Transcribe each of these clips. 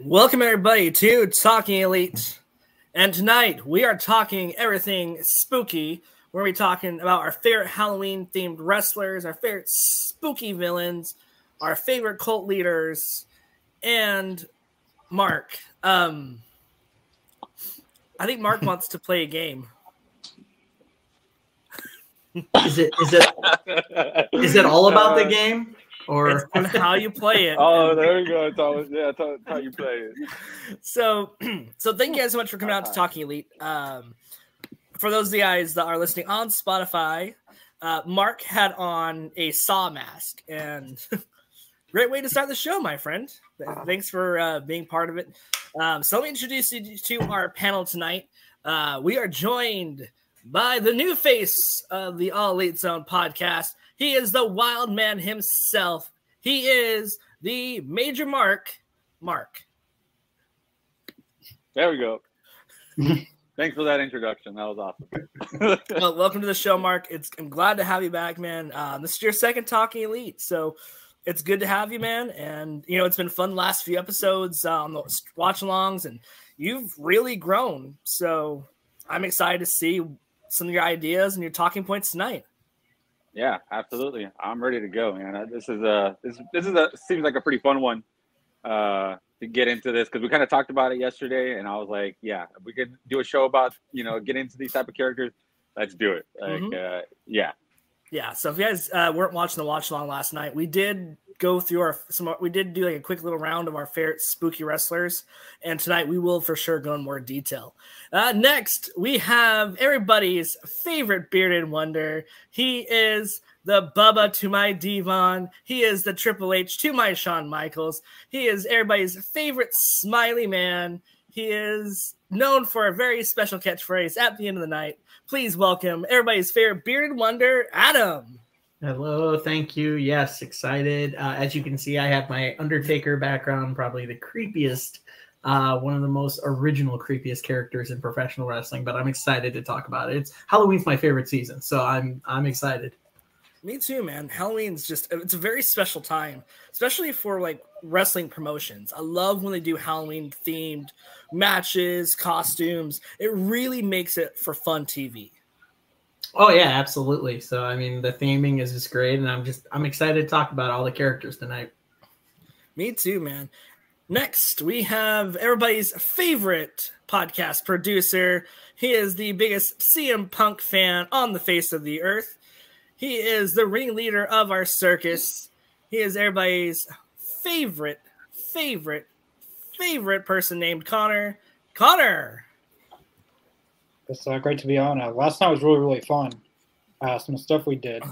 Welcome, everybody, to Talking Elite. And tonight we are talking everything spooky. We're going to be talking about our favorite Halloween themed wrestlers, our favorite spooky villains, our favorite cult leaders, and Mark. Um, I think Mark wants to play a game. Is it is it is it all about the game? or it's how you play it. oh, there you go. It's all, yeah, it's how you play it. So, so thank you guys so much for coming out to Talking Elite. Um, for those of the guys that are listening on Spotify, uh, Mark had on a saw mask, and great way to start the show, my friend. Thanks for uh, being part of it. Um, so let me introduce you to our panel tonight. Uh, we are joined by the new face of the All Elite Zone podcast. He is the wild man himself. He is the Major Mark. Mark. There we go. Thanks for that introduction. That was awesome. well, welcome to the show, Mark. It's I'm glad to have you back, man. Uh, this is your second Talking Elite, so it's good to have you, man. And you know, it's been fun last few episodes uh, on the watch alongs, and you've really grown. So I'm excited to see some of your ideas and your talking points tonight. Yeah, absolutely. I'm ready to go, man. This is a this this is a seems like a pretty fun one uh, to get into this because we kind of talked about it yesterday, and I was like, yeah, we could do a show about you know get into these type of characters. Let's do it. Like, mm-hmm. uh, yeah, yeah. So if you guys uh, weren't watching the watch along last night, we did go through our some we did do like a quick little round of our favorite spooky wrestlers and tonight we will for sure go in more detail uh, next we have everybody's favorite bearded wonder he is the Bubba to my Devon. He is the Triple H to my Shawn Michaels. He is everybody's favorite smiley man. He is known for a very special catchphrase at the end of the night. Please welcome everybody's favorite bearded wonder, Adam. Hello, thank you. Yes, excited. Uh, as you can see, I have my Undertaker background, probably the creepiest, uh, one of the most original, creepiest characters in professional wrestling. But I'm excited to talk about it. It's Halloween's my favorite season, so I'm I'm excited. Me too, man. Halloween's just it's a very special time, especially for like wrestling promotions. I love when they do Halloween themed matches, costumes. It really makes it for fun TV. Oh yeah, absolutely. So I mean, the theming is just great, and I'm just I'm excited to talk about all the characters tonight. Me too, man. Next, we have everybody's favorite podcast producer. He is the biggest CM Punk fan on the face of the earth. He is the ringleader of our circus. He is everybody's favorite, favorite, favorite person named Connor. Connor, it's uh, great to be on. Uh, last night was really, really fun. Uh, some stuff we did.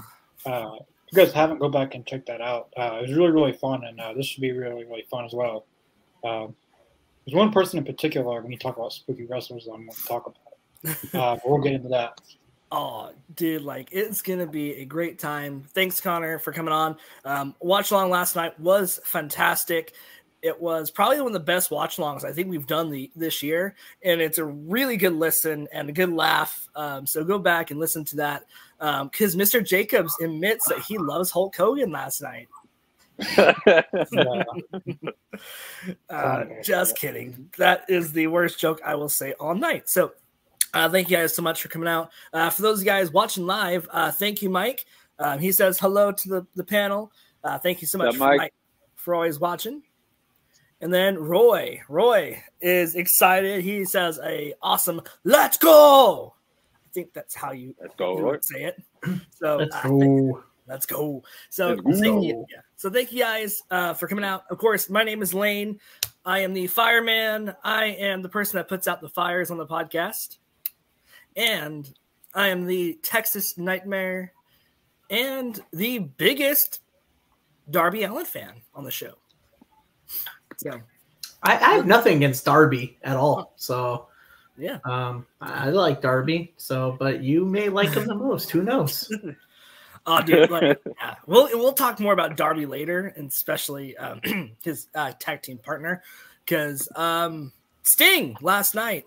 Uh, you guys haven't, go back and check that out. Uh, it was really, really fun, and uh, this should be really, really fun as well. Um, there's one person in particular when you talk about spooky wrestlers I'm going to talk about. we'll get into that. Oh, dude, like it's gonna be a great time. Thanks, Connor, for coming on. Um, watch along last night was fantastic. It was probably one of the best watch alongs I think we've done the this year, and it's a really good listen and a good laugh. Um, so go back and listen to that because um, Mr. Jacobs admits that he loves Hulk Hogan last night. uh, just kidding. That is the worst joke I will say all night. So, uh, thank you guys so much for coming out. Uh, for those guys watching live, uh, thank you, Mike. Um, he says hello to the, the panel. Uh, thank you so much, for, Mike, for always watching. And then Roy, Roy is excited. He says a awesome "Let's go." I think that's how you, let's go, Roy. say it. So let's go. Let's go. So let's go. thank you. Yeah. So thank you guys uh, for coming out. Of course, my name is Lane. I am the fireman. I am the person that puts out the fires on the podcast, and I am the Texas Nightmare and the biggest Darby Allin fan on the show. So I, I have nothing against Darby at all. So yeah, um, I like Darby. So, but you may like him the most. Who knows? Oh, dude, like, yeah. we'll we'll talk more about Darby later, and especially um, his uh, tag team partner, because um, Sting last night.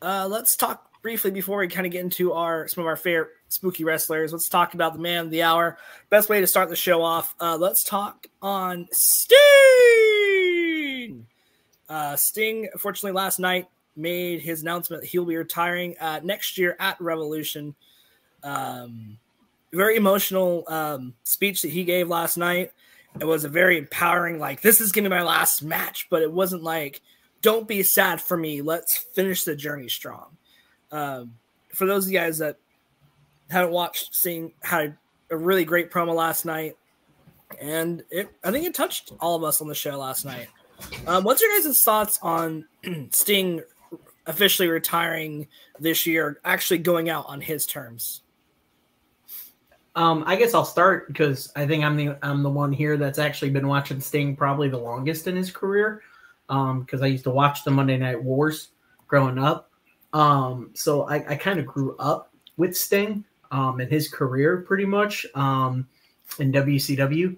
Uh, let's talk briefly before we kind of get into our some of our favorite spooky wrestlers. Let's talk about the man of the hour. Best way to start the show off. Uh, let's talk on Sting. Uh, Sting, fortunately, last night made his announcement that he'll be retiring uh, next year at Revolution. Um, very emotional um, speech that he gave last night. It was a very empowering, like, this is going to be my last match, but it wasn't like, don't be sad for me. Let's finish the journey strong. Um, for those of you guys that haven't watched, Sting had a really great promo last night, and it, I think it touched all of us on the show last night. Um, what's your guys' thoughts on Sting officially retiring this year, actually going out on his terms? Um, I guess I'll start because I think I'm the I'm the one here that's actually been watching Sting probably the longest in his career. Um, because I used to watch the Monday Night Wars growing up. Um, so I, I kind of grew up with Sting um in his career pretty much um in WCW.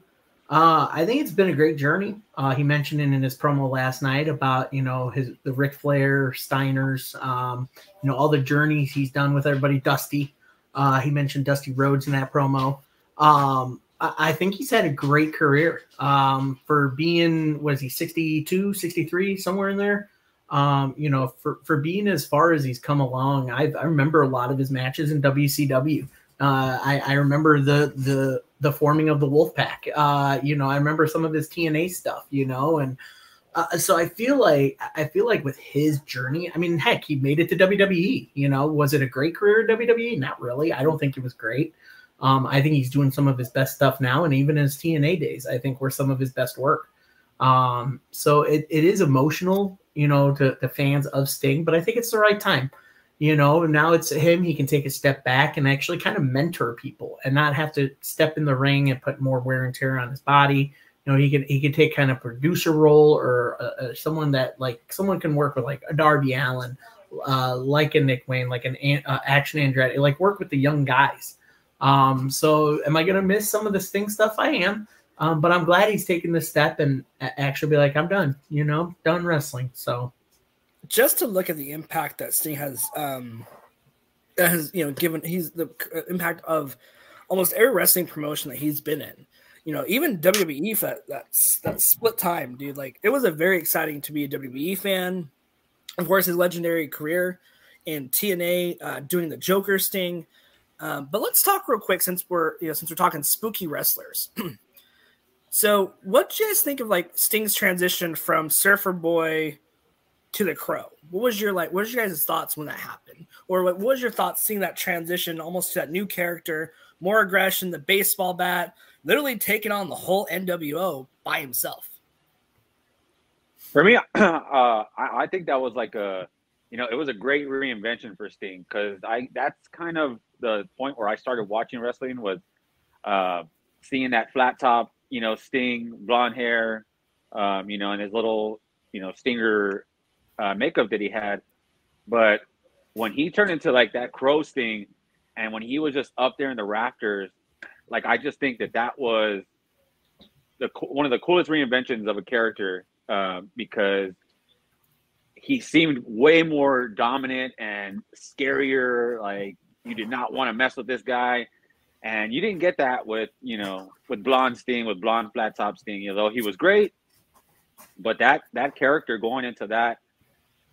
Uh, I think it's been a great journey. Uh, he mentioned it in his promo last night about you know his the Ric Flair, Steiners, um, you know all the journeys he's done with everybody. Dusty, uh, he mentioned Dusty Rhodes in that promo. Um, I, I, think he's had a great career um, for being was he 62, 63, somewhere in there. Um, you know, for for being as far as he's come along, I, I remember a lot of his matches in WCW. Uh, I, I remember the the the forming of the Wolfpack. Uh, you know, I remember some of his TNA stuff. You know, and uh, so I feel like I feel like with his journey, I mean, heck, he made it to WWE. You know, was it a great career in WWE? Not really. I don't think it was great. Um, I think he's doing some of his best stuff now, and even his TNA days, I think were some of his best work. Um, so it, it is emotional, you know, to the fans of Sting, but I think it's the right time you know now it's him he can take a step back and actually kind of mentor people and not have to step in the ring and put more wear and tear on his body. You know he could he could take kind of producer role or uh, uh, someone that like someone can work with like a darby allin uh, like a nick wayne like an uh, action andretti like work with the young guys. Um so am i gonna miss some of the sting stuff? I am. Um, but i'm glad he's taking this step and actually be like i'm done you know done wrestling. So just to look at the impact that Sting has, um, has you know given he's the impact of almost every wrestling promotion that he's been in. You know, even WWE that that's that split time, dude. Like it was a very exciting to be a WWE fan. Of course, his legendary career in TNA, uh, doing the Joker Sting. Um, but let's talk real quick since we're you know since we're talking spooky wrestlers. so, what do you guys think of like Sting's transition from Surfer Boy to the crow. What was your like? What was your guys' thoughts when that happened, or what was your thoughts seeing that transition almost to that new character, more aggression, the baseball bat, literally taking on the whole NWO by himself? For me, uh, I, I think that was like a, you know, it was a great reinvention for Sting because I that's kind of the point where I started watching wrestling was uh, seeing that flat top, you know, Sting, blonde hair, um, you know, and his little, you know, Stinger uh, makeup that he had. But when he turned into like that crow thing, and when he was just up there in the rafters, like I just think that that was the one of the coolest reinventions of a character uh, because he seemed way more dominant and scarier. Like you did not want to mess with this guy, and you didn't get that with you know with blonde Sting, with blonde flat top Sting. Although he was great, but that that character going into that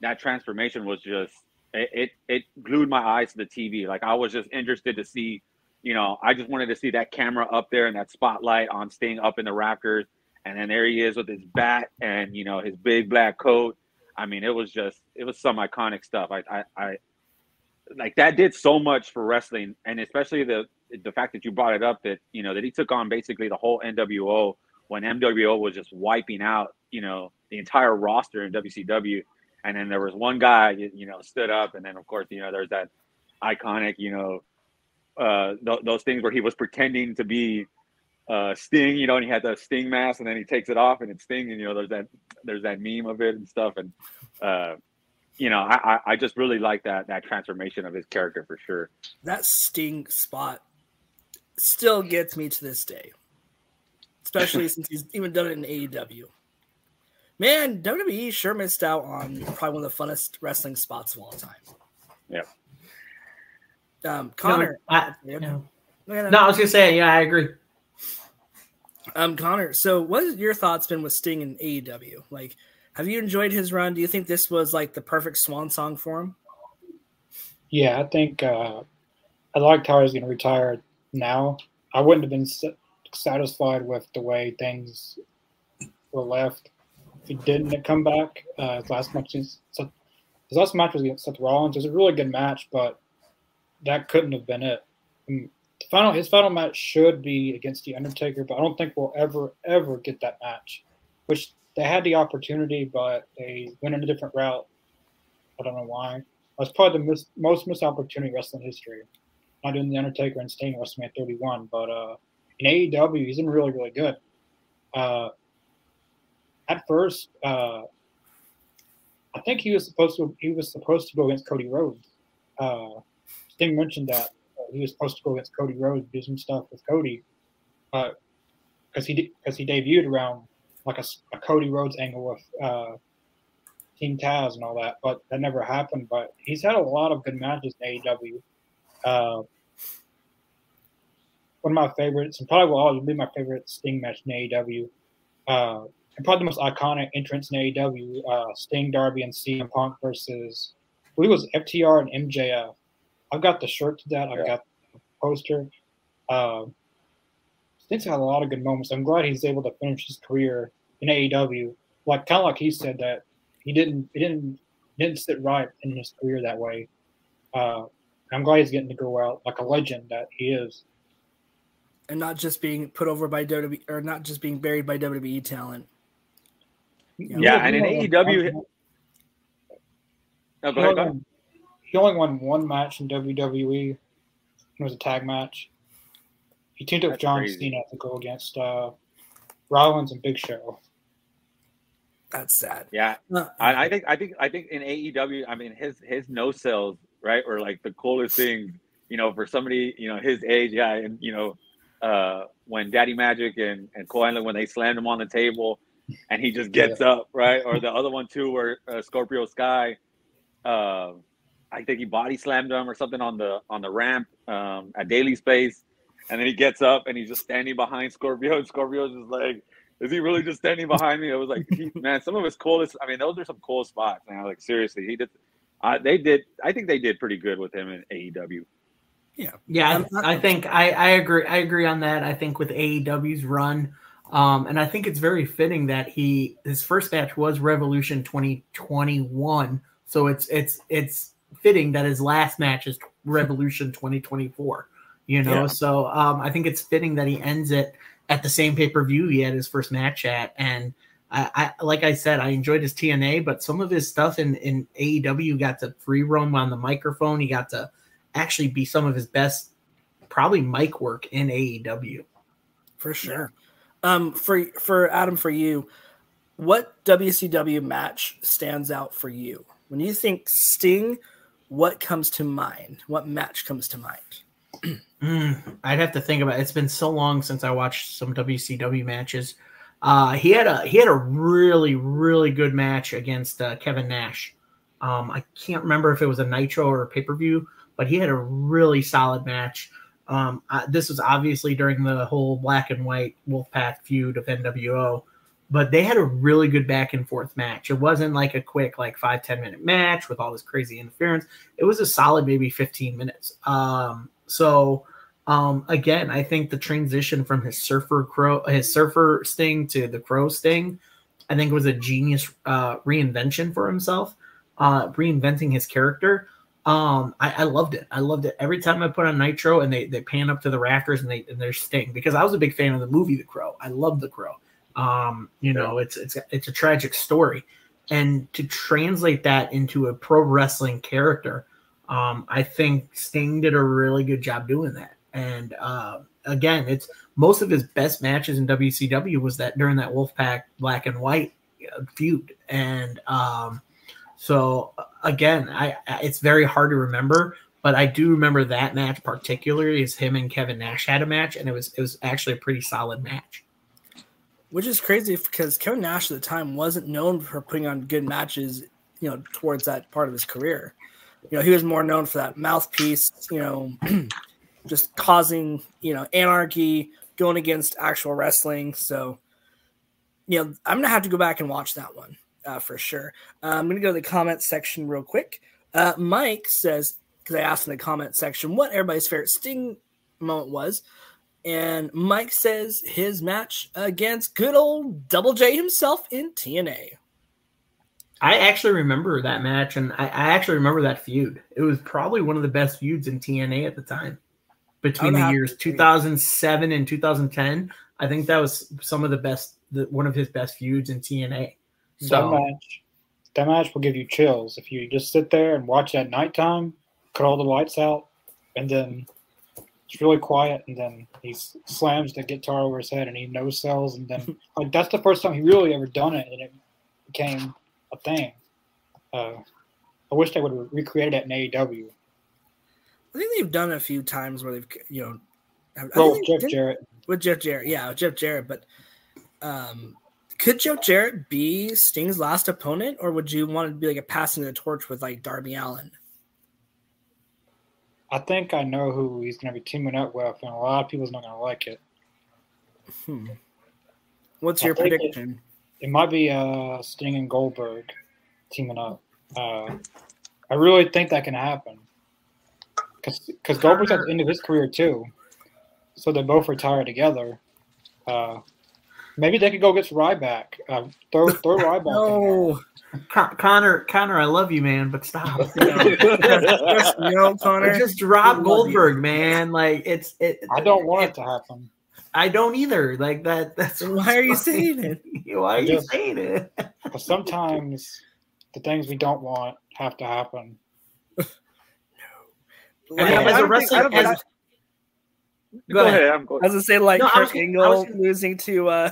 that transformation was just it, it, it glued my eyes to the TV. Like I was just interested to see, you know, I just wanted to see that camera up there and that spotlight on Sting up in the rafters, and then there he is with his bat and you know his big black coat. I mean, it was just it was some iconic stuff. I I, I like that did so much for wrestling, and especially the the fact that you brought it up that you know that he took on basically the whole NWO when NWO was just wiping out you know the entire roster in WCW and then there was one guy, you know, stood up, and then of course, you know, there's that iconic, you know, uh, th- those things where he was pretending to be uh, Sting, you know, and he had the Sting mask, and then he takes it off, and it's Sting, and you know, there's that there's that meme of it and stuff, and uh, you know, I I just really like that that transformation of his character for sure. That Sting spot still gets me to this day, especially since he's even done it in AEW. Man, WWE sure missed out on probably one of the funnest wrestling spots of all time. Yeah. Um, Connor. No, I, Yeah. no. No, no, I was gonna say, yeah, I agree. Um, Connor, so what has your thoughts been with Sting in AEW? Like, have you enjoyed his run? Do you think this was like the perfect swan song for him? Yeah, I think uh, I liked how he's going to retire now. I wouldn't have been satisfied with the way things were left if he didn't come back. Uh, his last match, his, last match was against Seth Rollins. It was a really good match, but that couldn't have been it. The final, his final match should be against the Undertaker, but I don't think we'll ever, ever get that match. Which they had the opportunity, but they went in a different route. I don't know why. That's probably the mis- most missed opportunity in wrestling history. Not doing the Undertaker and at WrestleMania 31, but uh, in AEW, he's been really, really good. Uh, at first, uh, I think he was supposed to he was supposed to go against Cody Rhodes. Uh, Sting mentioned that uh, he was supposed to go against Cody Rhodes, do some stuff with Cody, because he because he debuted around like a Cody Rhodes angle with uh, Team Taz and all that, but that never happened. But he's had a lot of good matches in AEW. Uh, one of my favorites, and probably will always be my favorite Sting match in AEW. And probably the most iconic entrance in AEW, uh, Sting, Darby, and CM Punk versus, I believe it was FTR and MJF. I've got the shirt to that. I've Yeah. got the poster. Uh, Sting's had a lot of good moments. I'm glad he's able to finish his career in AEW. Like kind of like he said that he didn't he didn't didn't sit right in his career that way. Uh, I'm glad he's getting to go out like a legend that he is. And not just being put over by WWE or not just being buried by WWE talent. Yeah, and in AEW won- No, go he ahead. only Go ahead. won- He only won one match in WWE. It was a tag match. He teamed up with John crazy. Cena to go against uh, Rollins and Big Show. That's sad. Yeah, Uh, I, I think I think I think in AEW, I mean his his no sells right or like the coolest thing, you know, for somebody you know his age, yeah, and you know, uh, when Daddy Magic and and Cole Island when they slammed him on the table, and he just gets up right, or the other one too where uh, Scorpio Sky, uh, I think he body slammed him or something on the on the ramp um, at Daily's Place, and then he gets up and he's just standing behind Scorpio, and Scorpio's just like. Is he really just standing behind me? It was like, he, man, some of his coolest. I mean, those are some cool spots. Man, like seriously, he did. Uh, they did. I think they did pretty good with him in AEW. Yeah, I'm I, I think I, I agree. I agree on that. I think with AEW's run, um, and I think it's very fitting that he his first match was Revolution 2021. So it's it's it's fitting that his last match is Revolution 2024. You know, Yeah. so um, I think it's fitting that he ends it at the same pay per view he had his first match at, and I, I like I said, I enjoyed his TNA, but some of his stuff in in AEW got to free roam on the microphone. He got to actually be some of his best, probably mic work in AEW. for sure. Um, for for Adam, for you, what WCW match stands out for you when you think Sting? What comes to mind? What match comes to mind? Mm, I'd have to think about it. It's been so long since I watched some WCW matches. Uh, he had a he had a really really good match against uh, Kevin Nash. Um, I can't remember if it was a Nitro or a pay per view, but he had a really solid match. Um, I, this was obviously during the whole black and white Wolfpack feud of NWO, but they had a really good back and forth match. It wasn't like a quick like five ten minute match with all this crazy interference. It was a solid maybe fifteen minutes. Um, so um, again, I think the transition from his surfer crow, his surfer sting to the crow sting, I think was a genius uh, reinvention for himself, uh, reinventing his character. Um, I, I loved it. I loved it every time I put on Nitro and they, they pan up to the rafters and they and their sting because I was a big fan of the movie The Crow. I love The Crow. Um, you know, it's it's it's a tragic story, and to translate that into a pro wrestling character, um, I think Sting did a really good job doing that. And uh, again, it's most of his best matches in WCW was that during that Wolfpack Black and White uh, feud, and um, so again, I, it's very hard to remember, But I do remember that match particularly is him and Kevin Nash had a match, and it was it was actually a pretty solid match. Which is crazy because Kevin Nash at the time wasn't known for putting on good matches, you know, towards that part of his career. You know, he was more known for that mouthpiece, you know, just causing, you know, anarchy, going against actual wrestling. So, you know, I'm gonna have to go back and watch that one uh, for sure. Uh, I'm gonna go to the comment section real quick. Uh, Mike says because I asked in the comment section what everybody's favorite Sting moment was, and Mike says his match against good old Double J himself in TNA. I actually remember that match, and I, I actually remember that feud. It was probably one of the best feuds in TNA at the time between the years 2007 and 2010. I think that was some of the best, the, one of his best feuds in TNA. So that match, that match will give you chills if you just sit there and watch at nighttime, cut all the lights out, and then it's really quiet, and then he slams the guitar over his head and he no sells, and then like that's the first time he really ever done it, and it became a thing. Uh, I wish they would have recreated it in AEW. I think they've done it a few times where they've, you know, well, with Jeff Jarrett. With Jeff Jarrett, yeah, with Jeff Jarrett. But um, could Joe Jarrett be Sting's last opponent, or would you want to be like a passing the torch with like Darby Allin? I think I know who he's going to be teaming up with, and a lot of people's not going to like it. Hmm. What's your prediction? It, it, might be uh, Sting and Goldberg teaming up. Uh, I really think that can happen because Goldberg's at the end of his career too, so they both retire together. Uh, maybe they could go get Ryback. Uh, throw throw Ryback. no. Con- Connor, Connor, I love you, man, but stop. just, no, Connor. Just drop Goldberg, you. man. Like it's it. I don't want it, it, to happen. I don't either. Like that. That's why are you saying it? why are you saying it? sometimes the things we don't want have to happen. Like, as a wrestler, as, go, ahead. ahead. I'm going. I was gonna say like no, Kurt Angle gonna, losing to uh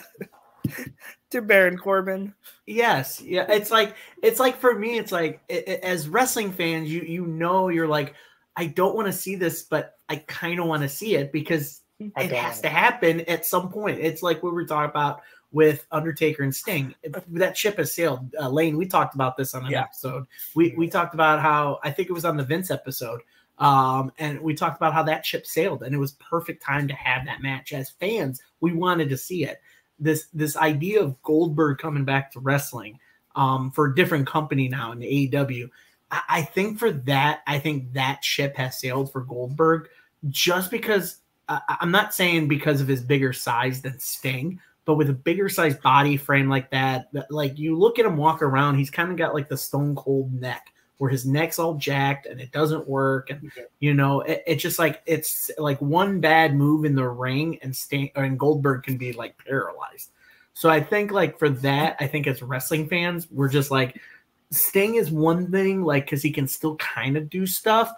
to Baron Corbin. Yes, yeah. It's like it's like for me, it's like it, it, as wrestling fans, you you know you're like I don't want to see this, but I kind of want to see it because it has to happen at some point. It's like what we were talking about with Undertaker and Sting. That ship has sailed. Uh, Lane, we talked about this on an yeah. episode. We we talked about how I think it was on the Vince episode um, and we talked about how that ship sailed, and it was perfect time to have that match. As fans, we wanted to see it. This this idea of Goldberg coming back to wrestling um, for a different company now in the AEW. I, I think for that, I think that ship has sailed for Goldberg just because uh, I'm not saying because of his bigger size than Sting, but with a bigger size body frame like that, that like you look at him walk around, he's kind of got like the stone cold neck where his neck's all jacked and it doesn't work and you know it, it's just like it's like one bad move in the ring and Sting and Goldberg can be like paralyzed. So I think like for that, I think as wrestling fans, we're just like Sting is one thing like because he can still kind of do stuff,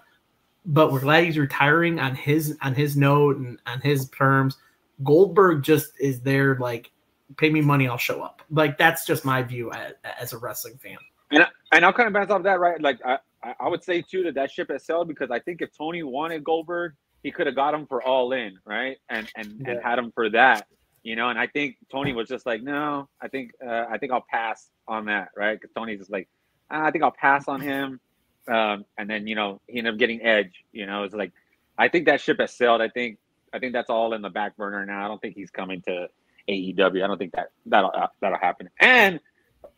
but we're glad he's retiring on his on his note and on his terms. Goldberg just is there like pay me money, I'll show up. Like that's just my view as, as a wrestling fan. And and I'll kind of bounce off that, right? Like I, I would say too that that ship has sailed because I think if Tony wanted Goldberg, he could have got him for all in, right? And and yeah. and had him for that, you know. And I think Tony was just like, no, I think uh, I think I'll pass on that, right? Because Tony's just like, ah, I think I'll pass on him. Um, and then you know he ended up getting Edge. You know, it's like I think that ship has sailed. I think I think that's all in the back burner now. I don't think he's coming to AEW. I don't think that that'll uh, that'll happen. And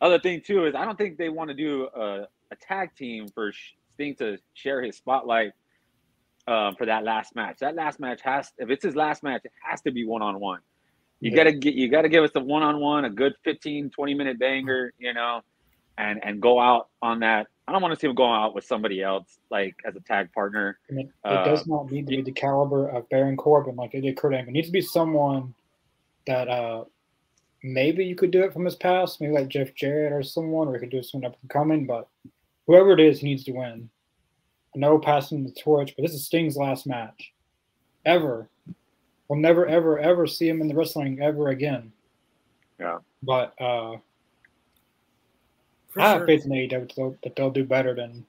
other thing too is I don't think they want to do a, a tag team for Sting to share his spotlight um, for that last match. That last match has, if it's his last match, it has to be one on one. You yeah. gotta get, you gotta give us the one on one, a good 15, 20 minute banger, you know, and and go out on that. I don't want to see him go out with somebody else, like as a tag partner. I mean, it uh, does not need to be the caliber of Baron Corbin like it did Kurt Angle. It needs to be someone that uh, maybe you could do it from his past, maybe like Jeff Jarrett or someone, or you could do someone up and coming. But whoever it is, he needs to win. I know passing the torch, but this is Sting's last match ever. We'll never, ever, ever see him in the wrestling ever again. Yeah. But uh, I have faith in AEW that they'll, that they'll do better than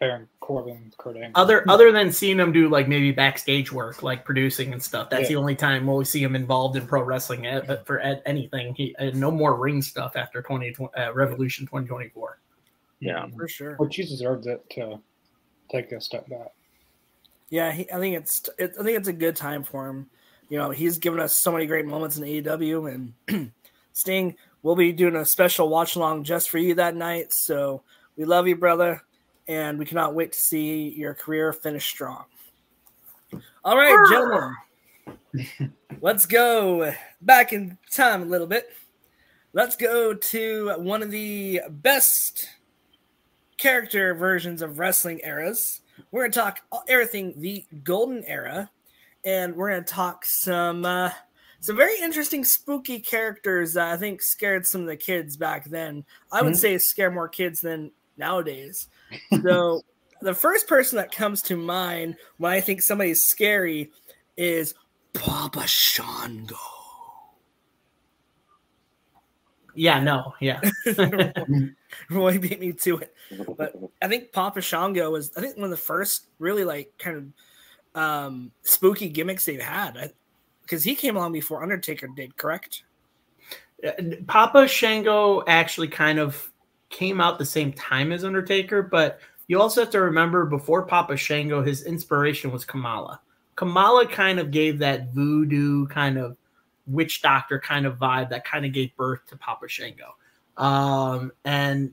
Baron Corbin, Kurt Angle. Other other than seeing him do like maybe backstage work, like producing and stuff. That's Yeah. the only time we'll see him involved in pro wrestling uh, uh, for uh, anything. He uh, no more ring stuff after twenty uh, Revolution twenty twenty four. Yeah. for sure. Which he deserves it to take a step back. Yeah, he, I think it's it, I think it's a good time for him. You know, he's given us so many great moments in AEW, and Sting We'll be doing a special watch along just for you that night. So we love you, brother, and we cannot wait to see your career finish strong. All right, gentlemen, let's go back in time a little bit. Let's go to one of the best character versions of wrestling eras. We're going to talk everything the golden era, and we're going to talk some uh, some very interesting spooky characters that I think scared some of the kids back then. I would Mhm. say scare more kids than nowadays. So the first person that comes to mind when I think somebody's scary is Papa Shango. Yeah, no, yeah. Roy beat me to it. But I think Papa Shango was I think one of the first really like kind of um spooky gimmicks they've had. Because he came along before Undertaker did, correct? Uh, Papa Shango actually kind of came out the same time as Undertaker, but you also have to remember before Papa Shango, his inspiration was Kamala. Kamala kind of gave that voodoo kind of witch doctor kind of vibe that kind of gave birth to Papa Shango. Um, and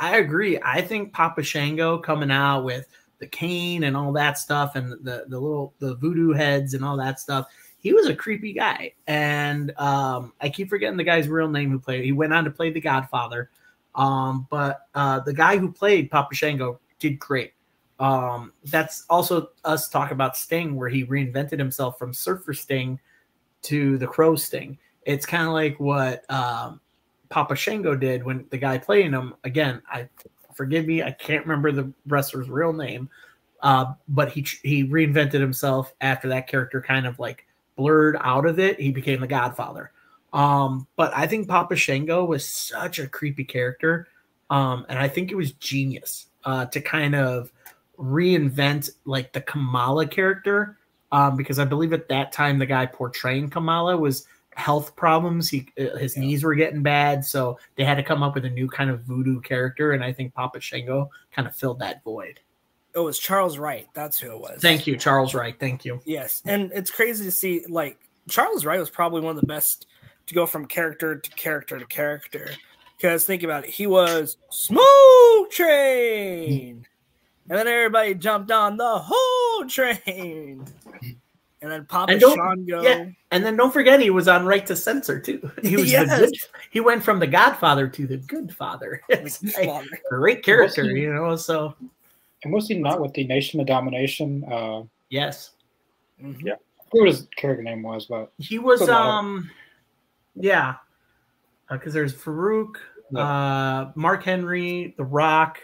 I- agree. I think Papa Shango coming out with the cane and all that stuff and the the little the voodoo heads and all that stuff he was a creepy guy. And um, I keep forgetting the guy's real name who played. He went on to play The Godfather. Um, but uh, the guy who played Papa Shango did great. Um, that's also us talk about Sting, where he reinvented himself from Surfer Sting to the Crow Sting. It's kind of like what um, Papa Shango did when the guy playing him. Again, I forgive me, I can't remember the wrestler's real name, uh, but he he reinvented himself after that character kind of like blurred out of it. He became the Godfather. Um, but I think Papa Shango was such a creepy character, um, and I think it was genius uh, to kind of reinvent like the Kamala character, um, because I believe at that time the guy portraying Kamala was health problems. He uh, his Yeah. knees were getting bad, so they had to come up with a new kind of voodoo character, and I think Papa Shango kind of filled that void. It was Charles Wright. That's who it was. Thank you, Charles Wright. Thank you. Yes, and it's crazy to see like Charles Wright was probably one of the best to go from character to character to character. Because think about it, he was Smoke Train, and then everybody jumped on the whole train, and then Papa And don't- Shango. yeah. And then don't forget he was on Right to Censor too. He was Yes. the good, he went from the Godfather to the Good Father. It's like, great character, Wasn't he- you know. So And was he not with the Nation of Domination? Uh, yes, Mhm. Yeah. I forget what his character name was, but he was. Good lad. Um, yeah, because there's Farouk, uh, Mark Henry, The Rock.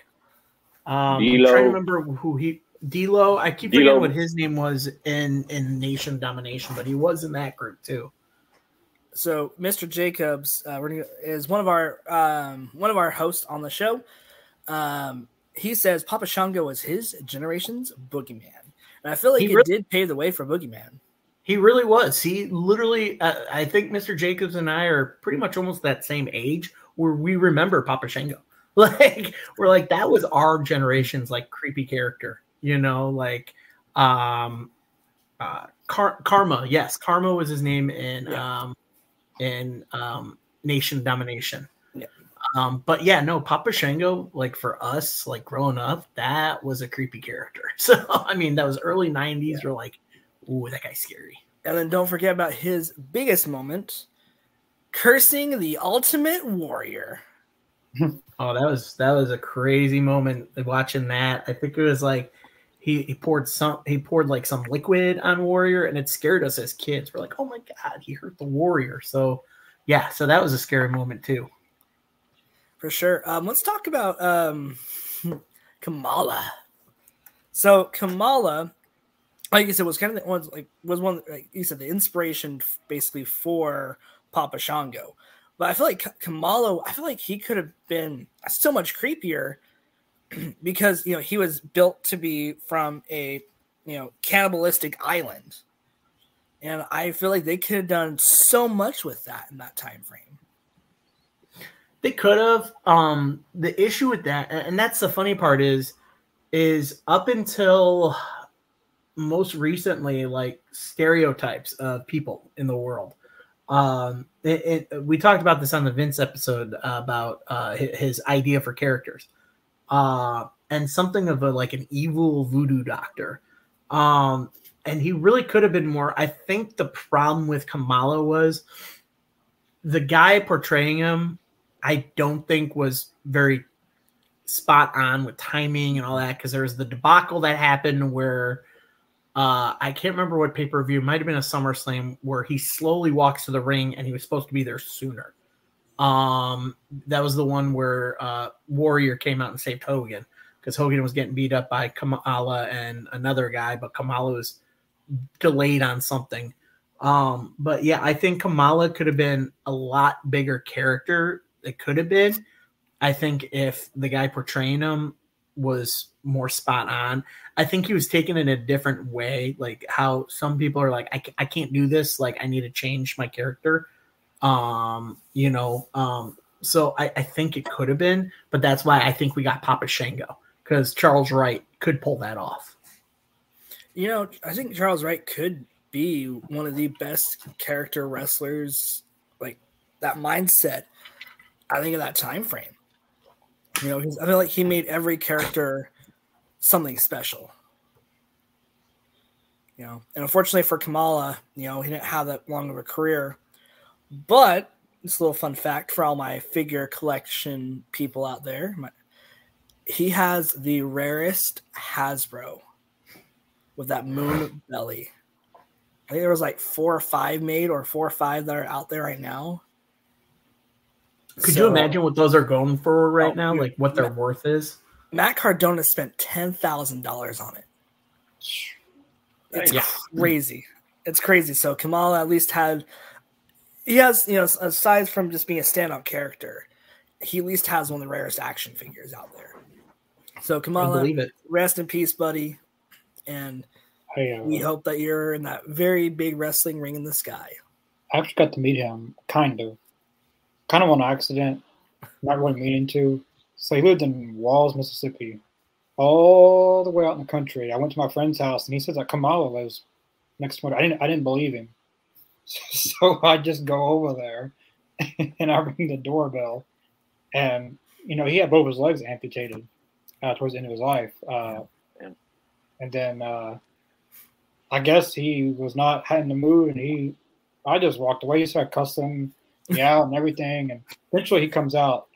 Um, I'm trying to remember who he. D'Lo. I keep forgetting what his name was in in Nation Domination, but he was in that group too. So Mr. Jacobs uh, is one of our um, one of our hosts on the show. Um, he says Papa Shango was his generation's boogeyman, and I feel like He it really- did pave the way for boogeyman. He really was. He literally, uh, I think Mr. Jacobs and I are pretty much almost that same age where we remember Papa Shango. Like, we're like, that was our generation's like creepy character, you know, like, um, uh, Car- Karma. Yes, Karma was his name in, Yeah. um, in, um, Nation Domination. Yeah. Um, but yeah, no, Papa Shango, like for us, like growing up, that was a creepy character. So, I mean, that was early 90s. We're like, ooh, that guy's scary. And then don't forget about his biggest moment, cursing the Ultimate Warrior. Oh, that was that was a crazy moment watching that. I think it was like he, he poured some he poured like some liquid on Warrior and it scared us as kids. We're like, oh my god, he hurt the Warrior. So yeah, so that was a scary moment too. For sure. Um, let's talk about um, Kamala. So Kamala, like you said, was kind of the one like was one like you said the inspiration basically for Papa Shango. But I feel like Kamala, I feel like he could have been so much creepier because you know he was built to be from a you know cannibalistic island, and I feel like they could have done so much with that in that time frame. They could have. Um, the issue with that, and that's the funny part is, is up until most recently, like stereotypes of people in the world. Um, it, it, we talked about this on the Vince episode uh, about uh, his idea for characters, uh, and something of a like an evil voodoo doctor. Um, and he really could have been more. I think the problem with Kamala was the guy portraying him I don't think was very spot on with timing and all that because there was the debacle that happened where uh, I can't remember what pay per view might have been a SummerSlam where he slowly walks to the ring and he was supposed to be there sooner. Um, that was the one where uh, Warrior came out and saved Hogan because Hogan was getting beat up by Kamala and another guy, but Kamala was delayed on something. Um, but yeah, I think Kamala could have been a lot bigger character it could have been. I think if the guy portraying him was more spot on, I think he was taken in a different way. Like how some people are like, I, I can't do this. Like I need to change my character. Um, you know, um, so I, I think it could have been, but that's why I think we got Papa Shango because Charles Wright could pull that off. You know, I think Charles Wright could be one of the best character wrestlers, like that mindset I think of that time frame. You know, I feel like he made every character something special. You know, and unfortunately for Kamala, you know, he didn't have that long of a career. But it's a little fun fact for all my figure collection people out there. My, he has the rarest Hasbro with that moon belly. I think there was like four or five made, or four or five that are out there right now. Could so, you imagine what those are going for right oh, now? Like what their Matt, worth is? Matt Cardona spent ten thousand dollars on it. It's yeah. crazy. It's crazy. So Kamala at least had he has, you know, aside from just being a standout character, he at least has one of the rarest action figures out there. So Kamala, believe it. rest in peace, buddy. And uh, we hope that you're in that very big wrestling ring in the sky. I actually got to meet him, kind of kind of on accident, not really meaning to. So he lived in Walls, Mississippi, all the way out in the country. I went to my friend's house, and he says that Kamala lives next door. I didn't, I didn't believe him, so I just go over there, and I ring the doorbell, and you know he had both his legs amputated uh, towards the end of his life, uh, and then uh, I guess he was not in the mood, and he, I just walked away. He started cussing yeah, and everything. And eventually he comes out.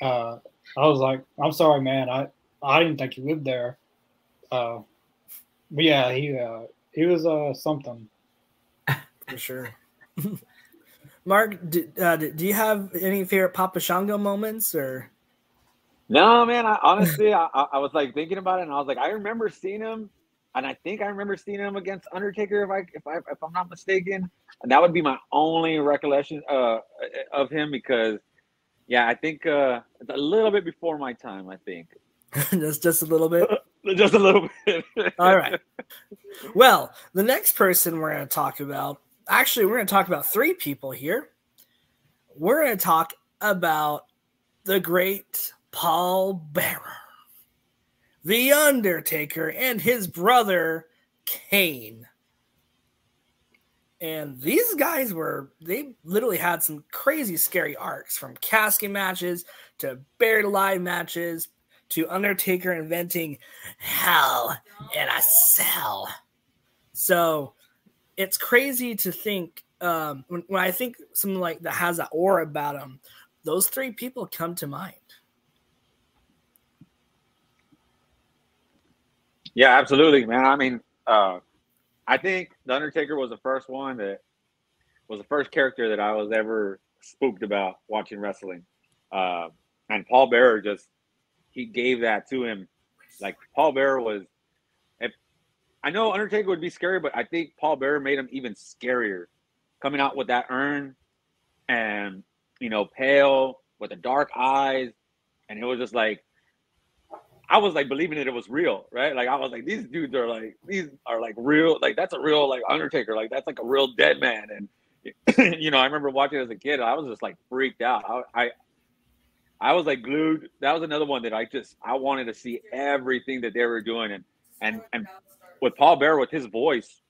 Uh, I was like, I'm sorry, man. I, I didn't think you lived there. Uh, but yeah, he uh, he was uh, something for sure. Mark, do, uh, do you have any favorite Papa Shango moments or? No, man. I honestly, I, I was like thinking about it, and I was like, I remember seeing him and I think I remember seeing him against Undertaker if I if I if I'm not mistaken. And that would be my only recollection uh, of him because yeah, I think uh, a little bit before my time. I think just just a little bit. just a little bit. All right. Well, the next person we're going to talk about, actually, we're going to talk about three people here. We're going to talk about the great Paul Bearer. The Undertaker, and his brother Kane. And these guys were, they literally had some crazy scary arcs from casket matches to buried alive matches to Undertaker inventing hell in a cell. So it's crazy to think um, when, when I think something like that has that aura about them, those three people come to mind. Yeah, absolutely, man. I mean, uh, I think the Undertaker was the first one that was the first character that I was ever spooked about watching wrestling. Uh, and Paul Bearer just he gave that to him. Like Paul Bearer was if I know Undertaker would be scary, but I think Paul Bearer made him even scarier. Coming out with that urn and you know, pale with the dark eyes. And it was just like I was like believing that it was real, right? Like I was like, these dudes are like these are like real, like that's a real like Undertaker, like that's like a real dead man. And you know, I remember watching as a kid, I was just like freaked out. I, I I was like glued. That was another one that I just I wanted to see everything that they were doing, and and and with Paul Bear with his voice,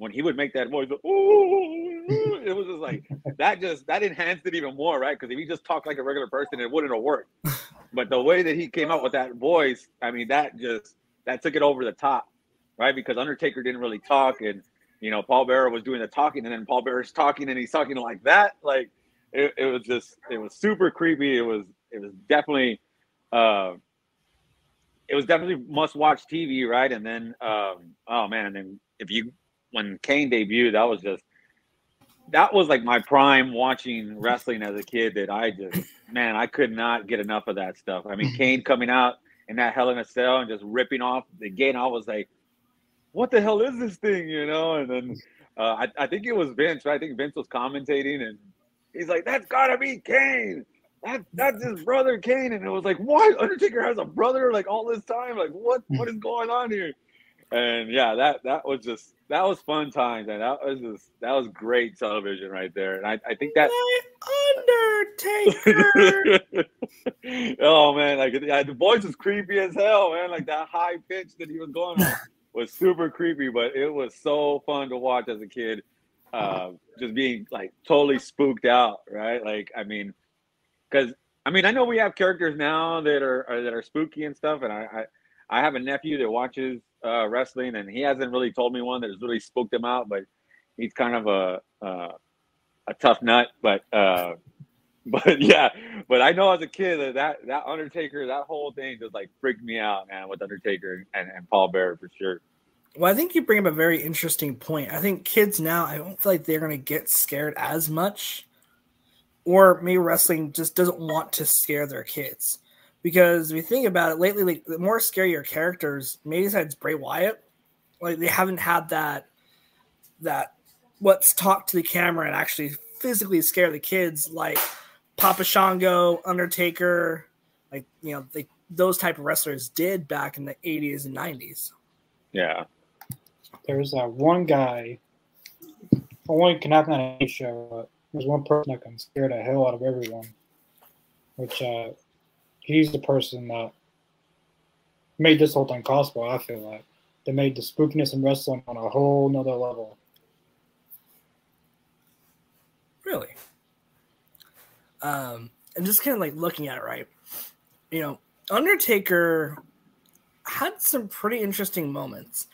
when he would make that voice, it was just like that. Just that enhanced it even more, right? Because if he just talked like a regular person, it wouldn't have worked. But the way that he came out with that voice, I mean, that just that took it over the top, right? Because Undertaker didn't really talk, and you know, Paul Bearer was doing the talking, and then Paul Bearer's talking, and he's talking like that, like it, it was just it was super creepy. It was it was definitely uh it was definitely must watch TV, right? And then um oh man, and then if you when Kane debuted, that was just that was like my prime watching wrestling as a kid that I just man, I could not get enough of that stuff. I mean, Kane coming out in that Hell in a Cell and just ripping off the gate, I was like, what the hell is this thing, you know? And then uh, I, I think it was Vince, right? I think Vince was commentating and he's like, that's gotta be Kane. That that's his brother Kane. And it was like, what? Undertaker has a brother like all this time? Like, what what is going on here? And yeah, that that was just that was fun times, and that was just that was great television right there. And I, I think that Undertaker. oh man, like yeah, the voice was creepy as hell, man. Like that high pitch that he was going on was super creepy, but it was so fun to watch as a kid. Uh, just being like totally spooked out, right? Like, I mean, because I mean, I know we have characters now that are, are that are spooky and stuff, and I, I I have a nephew that watches uh, wrestling, and he hasn't really told me one that has really spooked him out, but he's kind of a uh, a tough nut. But uh, but yeah, but I know as a kid that that, that Undertaker, that whole thing just like freaked me out, man, with Undertaker and, and Paul Bearer for sure. Well, I think you bring up a very interesting point. I think kids now, I don't feel like they're going to get scared as much, or maybe wrestling just doesn't want to scare their kids. Because if you think about it, lately, like the more scarier characters, maybe besides Bray Wyatt, like they haven't had that that what's talked to the camera and actually physically scare the kids, like Papa Shango, Undertaker, like you know, like those type of wrestlers did back in the 80s and 90s. Yeah. There's uh, one guy, only can happen on any show, but there's one person that can scare the hell out of everyone, which uh, he's the person that made this whole thing possible, I feel like. They made the spookiness in wrestling on a whole nother level. Really? Um, and just kind of like looking at it, right? You know, Undertaker had some pretty interesting moments.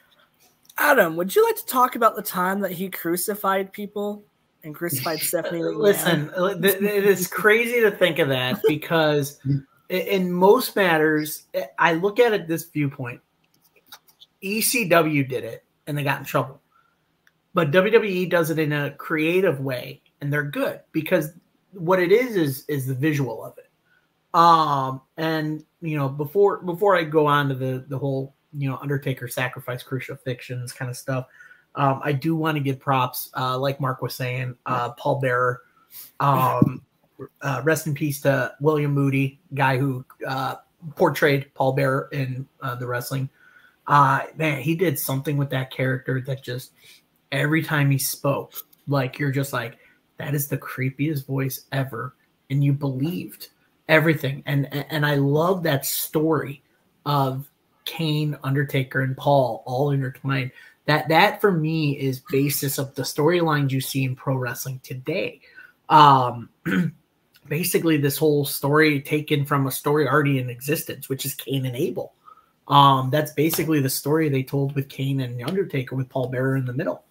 Adam, would you like to talk about the time that he crucified people and crucified Stephanie? Listen, it is crazy to think of that because in most matters, I look at it this viewpoint. ECW did it and they got in trouble. But WWE does it in a creative way and they're good because what it is is is the visual of it. Um and you know before before I go on to the the whole you know Undertaker sacrifice Crucial crucifixions kind of stuff, um, I do want to give props uh, like Mark was saying, uh, Paul Bearer. Um, uh, rest in peace to William Moody, guy who uh, portrayed Paul Bearer in uh, the wrestling. Uh, man, he did something with that character that just every time he spoke, like you're just like, that is the creepiest voice ever, and you believed everything. And and I love that story of Kane, Undertaker, and Paul all intertwined. That that for me is basis of the storylines you see in pro wrestling today. Um, basically this whole story taken from a story already in existence, which is Cain and Abel. Um, that's basically the story they told with Cain and the Undertaker with Paul Bearer in the middle.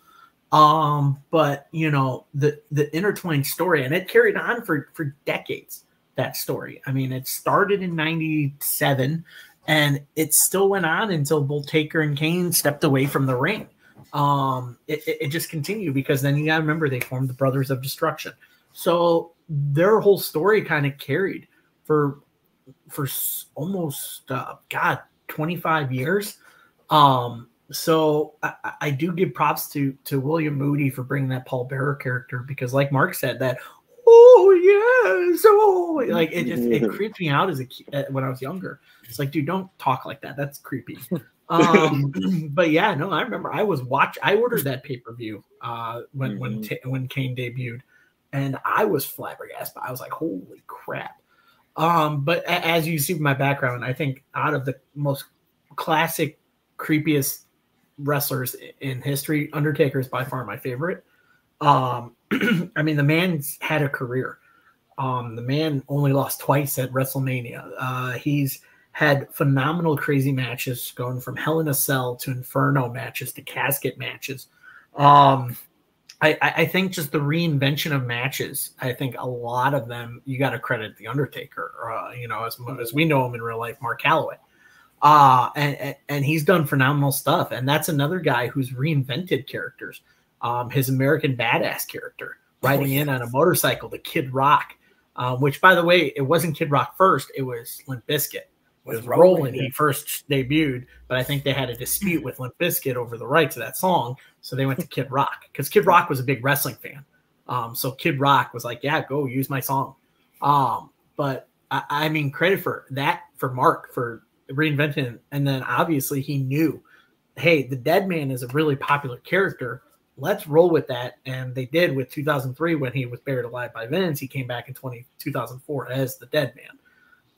Um, but you know, the the intertwined story, and it carried on for for decades. That story. I mean, it started in '97, and it still went on until both Taker and Kane stepped away from the ring. Um, it, it, it just continued because then you got to remember they formed the Brothers of Destruction. So their whole story kind of carried for for almost uh, God 25 years. Um, so I, I, do give props to to William Moody for bringing that Paul Bearer character because, like Mark said, that oh yes, oh like it just it creeped me out as a ki- uh, when I was younger. It's like, dude, don't talk like that. That's creepy. Um, but yeah, no, I remember I was watch. I ordered that pay per view uh, when when Mhm. Ta- when Kane debuted, and I was flabbergasted. I was like, holy crap. Um, but as you see from my background, I think out of the most classic, creepiest wrestlers in history, Undertaker is by far my favorite. Um, I mean, the man's had a career. Um, the man only lost twice at WrestleMania. Uh, he's had phenomenal, crazy matches, going from Hell in a Cell to Inferno matches to casket matches. Um, I, I think just the reinvention of matches. I think a lot of them you got to credit the Undertaker, uh, you know, as as we know him in real life, Mark Calaway. Uh, and, and- and he's done phenomenal stuff. And that's another guy who's reinvented characters. Um, his American Badass character, riding in on a motorcycle, the Kid Rock, um, which, by the way, it wasn't Kid Rock first, it was Limp Bizkit. Was Rollin', he first debuted, but I think they had a dispute with Limp Bizkit over the rights of that song, so they went to Kid Rock because Kid Rock was a big wrestling fan. Um, so Kid Rock was like, "Yeah, go use my song." Um, but I, I mean, credit for that for Mark for reinventing, and then obviously he knew, hey, the Dead Man is a really popular character. Let's roll with that, and they did with 2003 when he was buried alive by Vince. He came back in 20, 2004 as the Dead Man.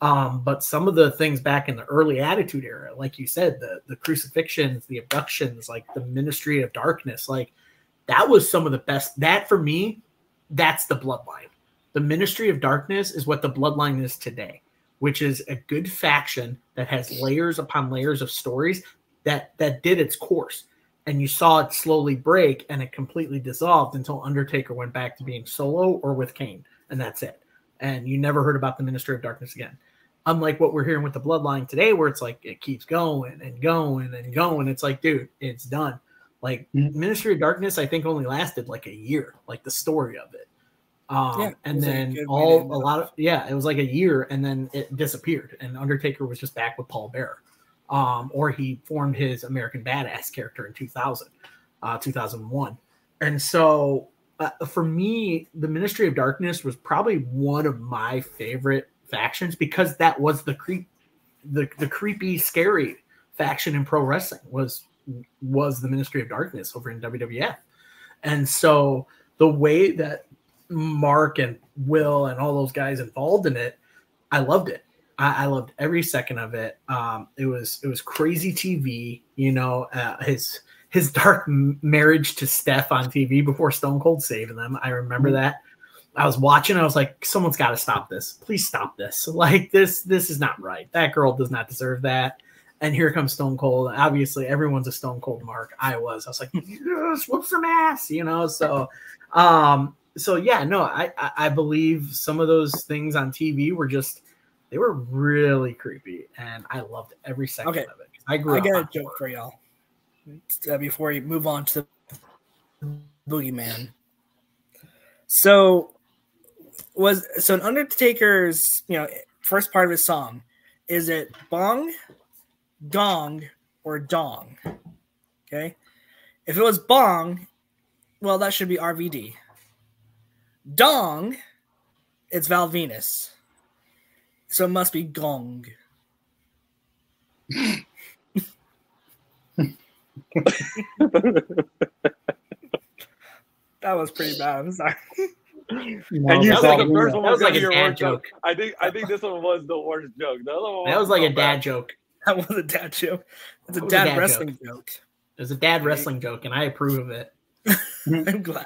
Um, but some of the things back in the early Attitude Era, like you said, the the crucifixions, the abductions, like the Ministry of Darkness, like that was some of the best. That for me, that's the Bloodline. The Ministry of Darkness is what the Bloodline is today, which is a good faction that has layers upon layers of stories that that did its course, and you saw it slowly break and it completely dissolved until Undertaker went back to being solo or with Kane, and that's it. And you never heard about the Ministry of Darkness again unlike what we're hearing with the bloodline today where it's like it keeps going and going and going. It's like dude it's done. Like Mhm. ministry of darkness i think only lasted like a year like the story of it. Um Yeah, and was then good way to all a it. lot of yeah it was like a year and then it disappeared and undertaker was just back with paul bearer. Um or he formed his american badass character in 2000 uh 2001 and so uh, for me the ministry of darkness was probably one of my favorite factions because that was the creep the, the creepy scary faction in pro wrestling was was the ministry of darkness over in wwf and so the way that mark and will and all those guys involved in it i loved it. I, I loved every second of it. Um, it was it was crazy tv you know uh, his his dark marriage to steph on tv before stone cold saving them. I remember that I was watching. I was like, someone's got to stop this. Please stop this. Like this, this is not right. That girl does not deserve that. And here comes Stone Cold. Obviously, everyone's a Stone Cold mark. I was. I was like, yes, whoop some ass, you know. So, um, so yeah, no, I, I, I believe some of those things on TV were just, they were really creepy, and I loved every second Okay. of it. I grew I got a joke horror. for y'all uh, before you move on to the boogeyman. So was so an Undertaker's you know first part of his song is it bong, gong, or dong? Okay, if it was bong, well that should be RVD. Dong, it's Val Venis, so it must be gong. That was pretty bad. I'm sorry. And you That was like a- first one that was was like a dad joke. joke. I think I think this one was the worst joke. The other one That was like a so dad bad. joke. That was a dad joke. It's a That was a dad, dad wrestling joke. It was a dad wrestling joke, and I approve of it. I'm glad.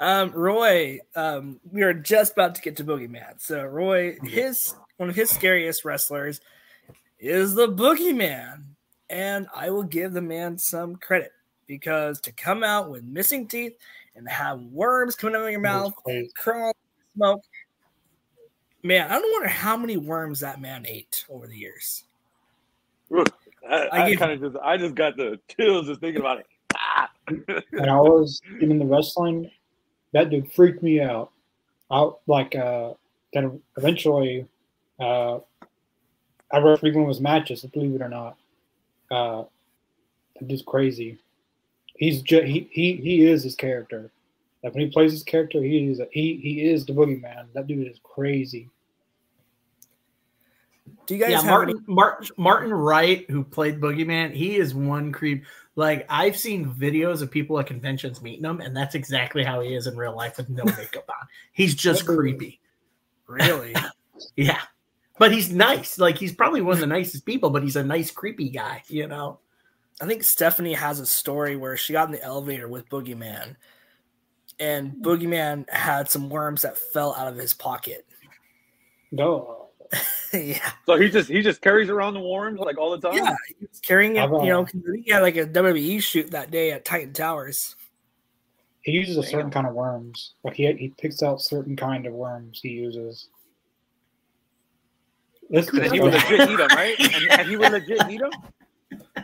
Um, Roy, um, we are just about to get to Boogeyman. So Roy, his one of his scariest wrestlers is the Boogeyman, and I will give the man some credit because to come out with missing teeth and have worms coming out of your mouth, crazy. crawl, smoke. Man, I don't wonder how many worms that man ate over the years. I, I I, kind of just I just got the chills just thinking about it. Ah. when I was in the wrestling, that dude freaked me out. I like uh then eventually uh I refereed one of his matches, believe it or not. Uh that dude's crazy. He's just he, he he is his character. Like when he plays his character, he is he he is the boogeyman. That dude is crazy. Do you guys yeah, have Martin, any- Martin Martin Wright, who played Boogeyman, he is one creep. Like I've seen videos of people at conventions meeting him, and that's exactly how he is in real life with no makeup on. He's just creepy. really? Yeah. But he's nice. Like he's probably one of the nicest people, but he's a nice, creepy guy, you know. I think Stephanie has a story where she got in the elevator with Boogeyman, and Boogeyman had some worms that fell out of his pocket. No, yeah, So he just he just carries around the worms like all the time. yeah, he was carrying it. Uh, You know, he had like a WWE shoot that day at Titan Towers. he uses a Damn. certain kind of worms. Like he he picks out certain kind of worms he uses. This, And he would legit eat them, right? And, and he would legit eat them.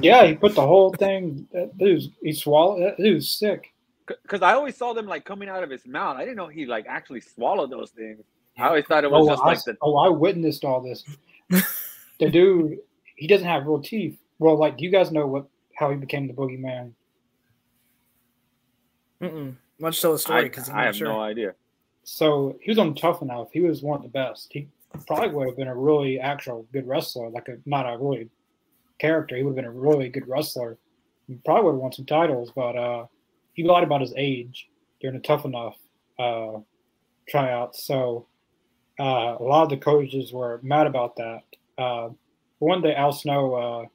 yeah, he put the whole thing. That dude's he swallowed. That was sick. Because I always saw them like coming out of his mouth. I didn't know he like actually swallowed those things. I always thought it was Oh, just I, like the oh, I witnessed all this. the dude, he doesn't have real teeth. Well, like, do you guys know what how he became the boogeyman? Mm-mm. Much tell the story because I'm I have sure. no idea. So he was on Tough Enough. He was one of the best. He probably would have been a really actual good wrestler, like a not a really character. He would have been a really good wrestler. He probably would have won some titles, but uh, he lied about his age during the Tough Enough uh, tryouts. So uh, a lot of the coaches were mad about that. Uh, one day, Al Snow uh,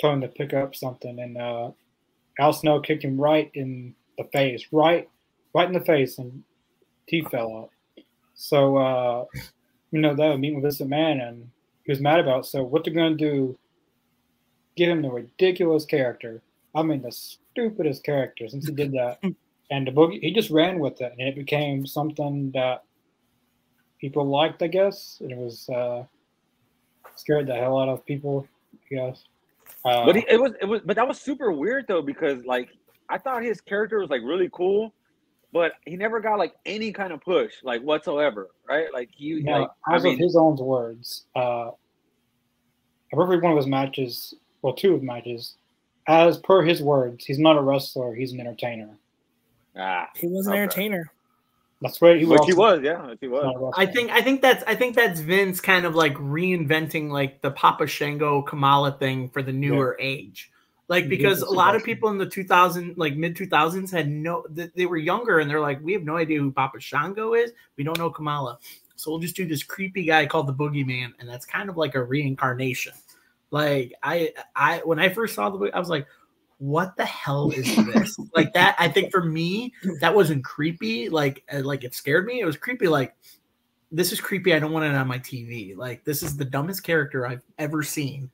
told him to pick up something, and uh, Al Snow kicked him right in the face, right, right in the face, and teeth fell out. So, uh, you know, that were meeting with this man, and he was mad about. It. So, what they're gonna do? Give him the ridiculous character. I mean, the stupidest character since he did that. and the boogie, he just ran with it, and it became something that people liked, I guess. And it was uh, scared the hell out of people, I guess. Uh, But he, it was it was but that was super weird though because like I thought his character was like really cool, but he never got like any kind of push like whatsoever, right? Like he Now, like I as mean of his own words, uh, I refereed one of his matches, well, two of matches. As per his words, he's not a wrestler; he's an entertainer. ah, He was an Okay. entertainer. That's right. he was. which he was, yeah, which he was. I think I think that's I think that's Vince kind of like reinventing like the Papa Shango Kamala thing for the newer age. Like He because a lot of people in the 2000 like mid 2000s had no they were younger and they're like we have no idea who Papa Shango is. We don't know Kamala. So we'll just do this creepy guy called the Boogeyman and that's kind of like a reincarnation. Like I I when I first saw the book I was like what the hell is this? like that I think for me that wasn't creepy like uh, like it scared me. It was creepy like this is creepy. I don't want it on my TV. Like this is the dumbest character I've ever seen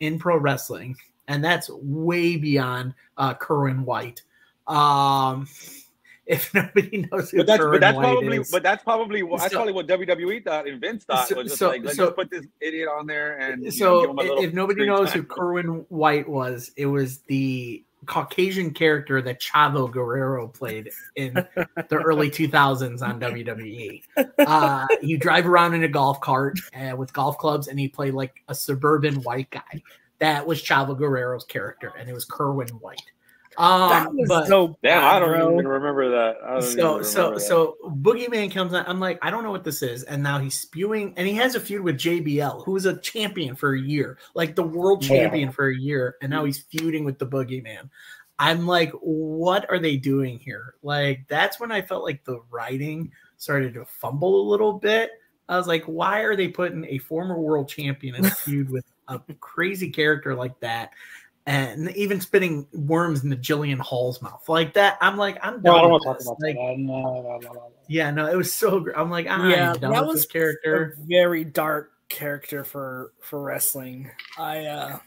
in pro wrestling, and that's way beyond uh, Kerwin White. Um, if nobody knows who But that's but that's White probably is, but that's probably what that's So- probably what WWE thought and Vince thought So- was just so- like let's so- just put this idiot on there and you know, so give him a little if nobody knows who. Kerwin White was, it was the Caucasian character that Chavo Guerrero played in the early 2000s on WWE. Uh, you drive around in a golf cart uh, with golf clubs, and he played like a suburban white guy. That was Chavo Guerrero's character, and it was Kerwin White. That Um, was but so Damn, bad, I don't bro. even remember that. I don't so even so that. so Boogeyman comes on. I'm like, I don't know what this is, and now he's spewing, and he has a feud with JBL, who was a champion for a year, like the world Yeah. champion for a year, and now he's feuding with the Boogeyman. I'm like, what are they doing here? Like, that's when I felt like the writing started to fumble a little bit. I was like, why are they putting a former world champion in a feud with a crazy character like that? And even spitting worms into Jillian Hall's mouth like that. I'm like, I'm No, I done don't want to talk about Like, that. No, no, no, no, no. yeah, no, it was so. Gr- I'm like, I'm Yeah, done that with was this character. a very dark character for for wrestling. I uh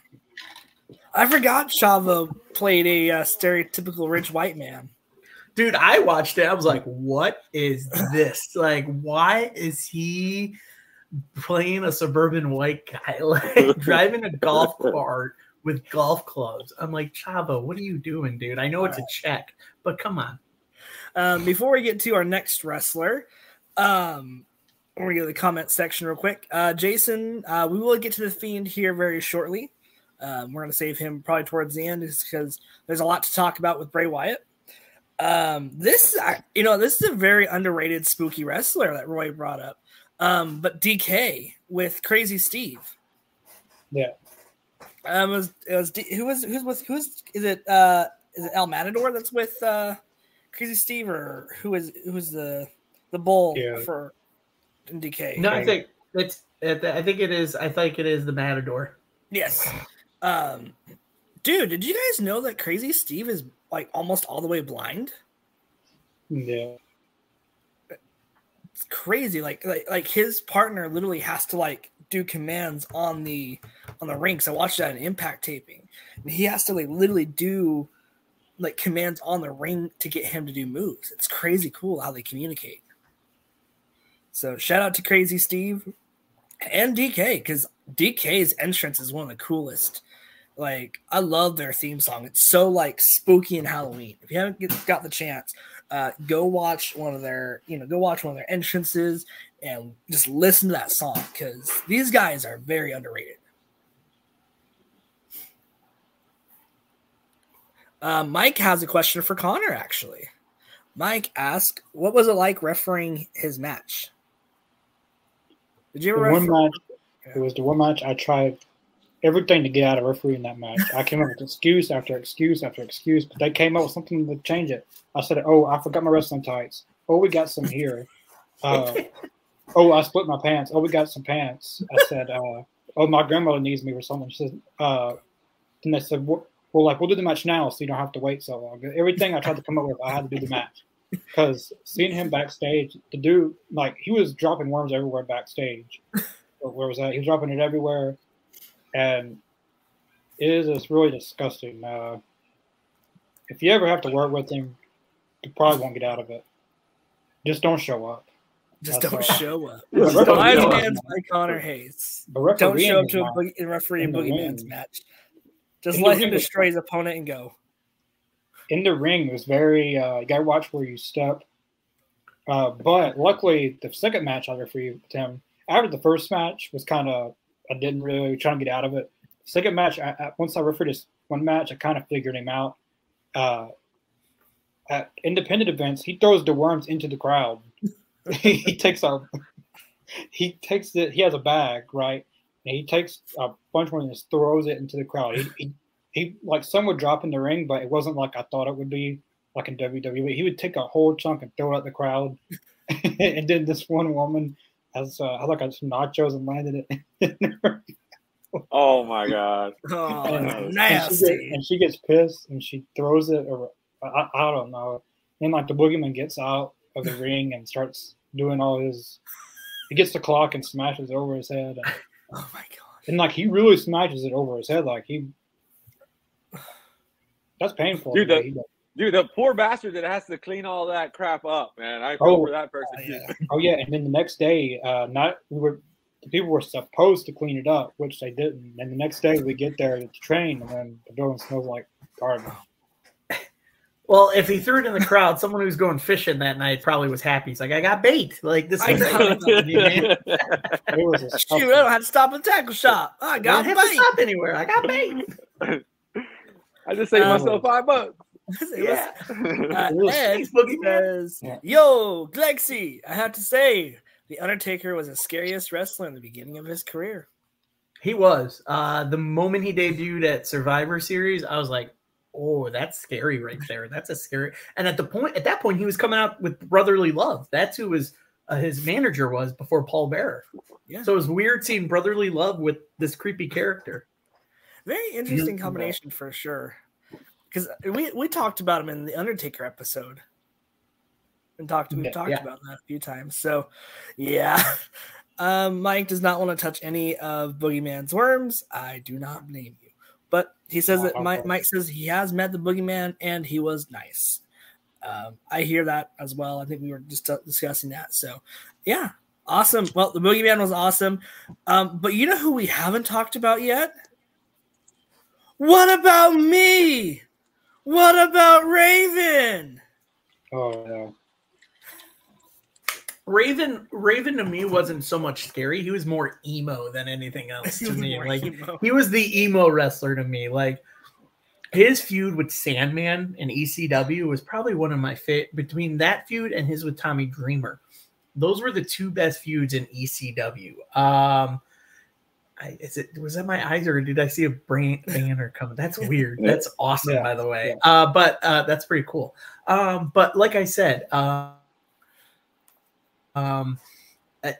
I forgot Chavo played a uh, stereotypical rich white man. Dude, I watched it. I was like, what is this? Like, why is he playing a suburban white guy? Like, driving a golf cart with golf clubs. I'm like, Chavo, what are you doing, dude? I know it's a check, but come on. Um, before we get to our next wrestler, um, we're gonna go to the comment section real quick. Uh, Jason, uh, we will get to the fiend here very shortly. Um, we're gonna save him probably towards the end, just because there's a lot to talk about with Bray Wyatt. Um, this, I- you know, this is a very underrated spooky wrestler that Roy brought up. Um, but Decay with Crazy Steve. Yeah. Um, it was, it was who was who's with who's is it? Uh, is it El Matador that's with uh Crazy Steve or who is who's the the bull Yeah. for in Decay? No, I think it's. I think it is. I think it is the Matador. Yes. Um, dude, did you guys know that Crazy Steve is like almost all the way blind? Yeah. It's crazy. Like like like his partner literally has to like do commands on the on the ring. So I watched that in impact taping. And he has to like literally do like commands on the ring to get him to do moves. It's crazy cool how they communicate. So shout out to Crazy Steve and Decay because Decay's entrance is one of the coolest. Like I love their theme song. It's so like spooky and Halloween. If you haven't get, got the chance, uh, go watch one of their you know go watch one of their entrances and just listen to that song because these guys are very underrated. Uh, Mike has a question for Connor. Actually, Mike asked, "What was it like refereeing his match?" Did you The ever one match, it was the one match I tried everything to get out of refereeing that match. I came up with excuse after excuse after excuse, but they came up with something to change it. I said, "Oh, I forgot my wrestling tights. Oh, we got some here. Uh, oh, I split my pants. Oh, we got some pants." I said, uh, "Oh, my grandmother needs me for something." She said, uh, and they said, "Well, well, like we'll do the match now, so you don't have to wait so long." Everything I tried to come up with, I had to do the match because seeing him backstage, the dude like he was dropping worms everywhere backstage. Where was that? He was dropping it everywhere, and it is just really disgusting. Uh, if you ever have to work with him, you probably won't get out of it. Just don't show up. Just That's don't all. show up. But Just don't show up. man's by Connor Hayes. Don't show up to a not- boogie, and referee a in the boogeyman's match. Just In let him destroy his opponent and go. in the ring it was very uh, you gotta watch where you step. Uh, but luckily, the second match I refereed with him after the first match was kind of I didn't really try to get out of it. Second match, I, I, once I refereed this one match, I kind of figured him out. Uh, at independent events, he throws the worms into the crowd. he takes a he takes it. He has a bag, right? And he takes a bunch of them and just throws it into the crowd. He, he he like some would drop in the ring, but it wasn't like I thought it would be like in WWE. He would take a whole chunk and throw it at the crowd, and then this one woman has uh, had like some nachos and landed it. Oh my god. Oh, and, that's and she nasty. gets, and she gets pissed and she throws it. Or I, I don't know. Then like the boogeyman gets out of the ring and starts doing all his. He gets the clock and smashes it over his head, and, Oh my god. and like he really smashes it over his head. Like he. That's painful. Dude, the way that- he does. Dude, the poor bastard that has to clean all that crap up, man. I feel Oh. for that person. Oh, yeah. Oh yeah, and then the next day, uh, not we were the people were supposed to clean it up, which they didn't. And the next day we get there to train, and then the building smells like garbage. Well, if he threw it in the crowd, someone who's going fishing that night probably was happy. He's like, I got bait. Like this I is got great. man. It was a Shoot, I don't have to stop at the tackle shop. I I got don't bait. stop anywhere. I got bait. I just saved Um, myself five bucks. Yeah. Uh, It was- Ed says, Yeah. "Yo, Glexy, I have to say, the Undertaker was the scariest wrestler in the beginning of his career. He was. Uh, the moment he debuted at Survivor Series, I was like, "Oh, that's scary right there. That's a scary." And at the point, at that point, he was coming out with Brotherly Love. That's who his uh, his manager was before Paul Bearer. Yeah. So it was weird seeing Brotherly Love with this creepy character. Very interesting combination for sure. Because we we talked about him in the Undertaker episode, and talked we Yeah. talked Yeah. about that a few times. So, yeah." Um, Mike does not want to touch any of Boogeyman's worms. I do not blame you. He says that Mike, Mike says he has met the Boogeyman and he was nice. Um, I hear that as well. I think we were just uh, discussing that. So, yeah, awesome. Well, the Boogeyman was awesome. Um, but you know who we haven't talked about yet? What about me? What about Raven? Oh yeah. Raven, Raven to me wasn't so much scary. He was more emo than anything else to me. Like emo. he was the emo wrestler to me. Like his feud with Sandman and ECW was probably one of my fit between that feud and his with Tommy Dreamer. Those were the two best feuds in ECW. Um, I, is it was that my eyes or did I see a brain banner coming? That's weird. That's awesome, Yeah. by the way. Uh, but uh, that's pretty cool. Um, but like I said, uh, um, uh,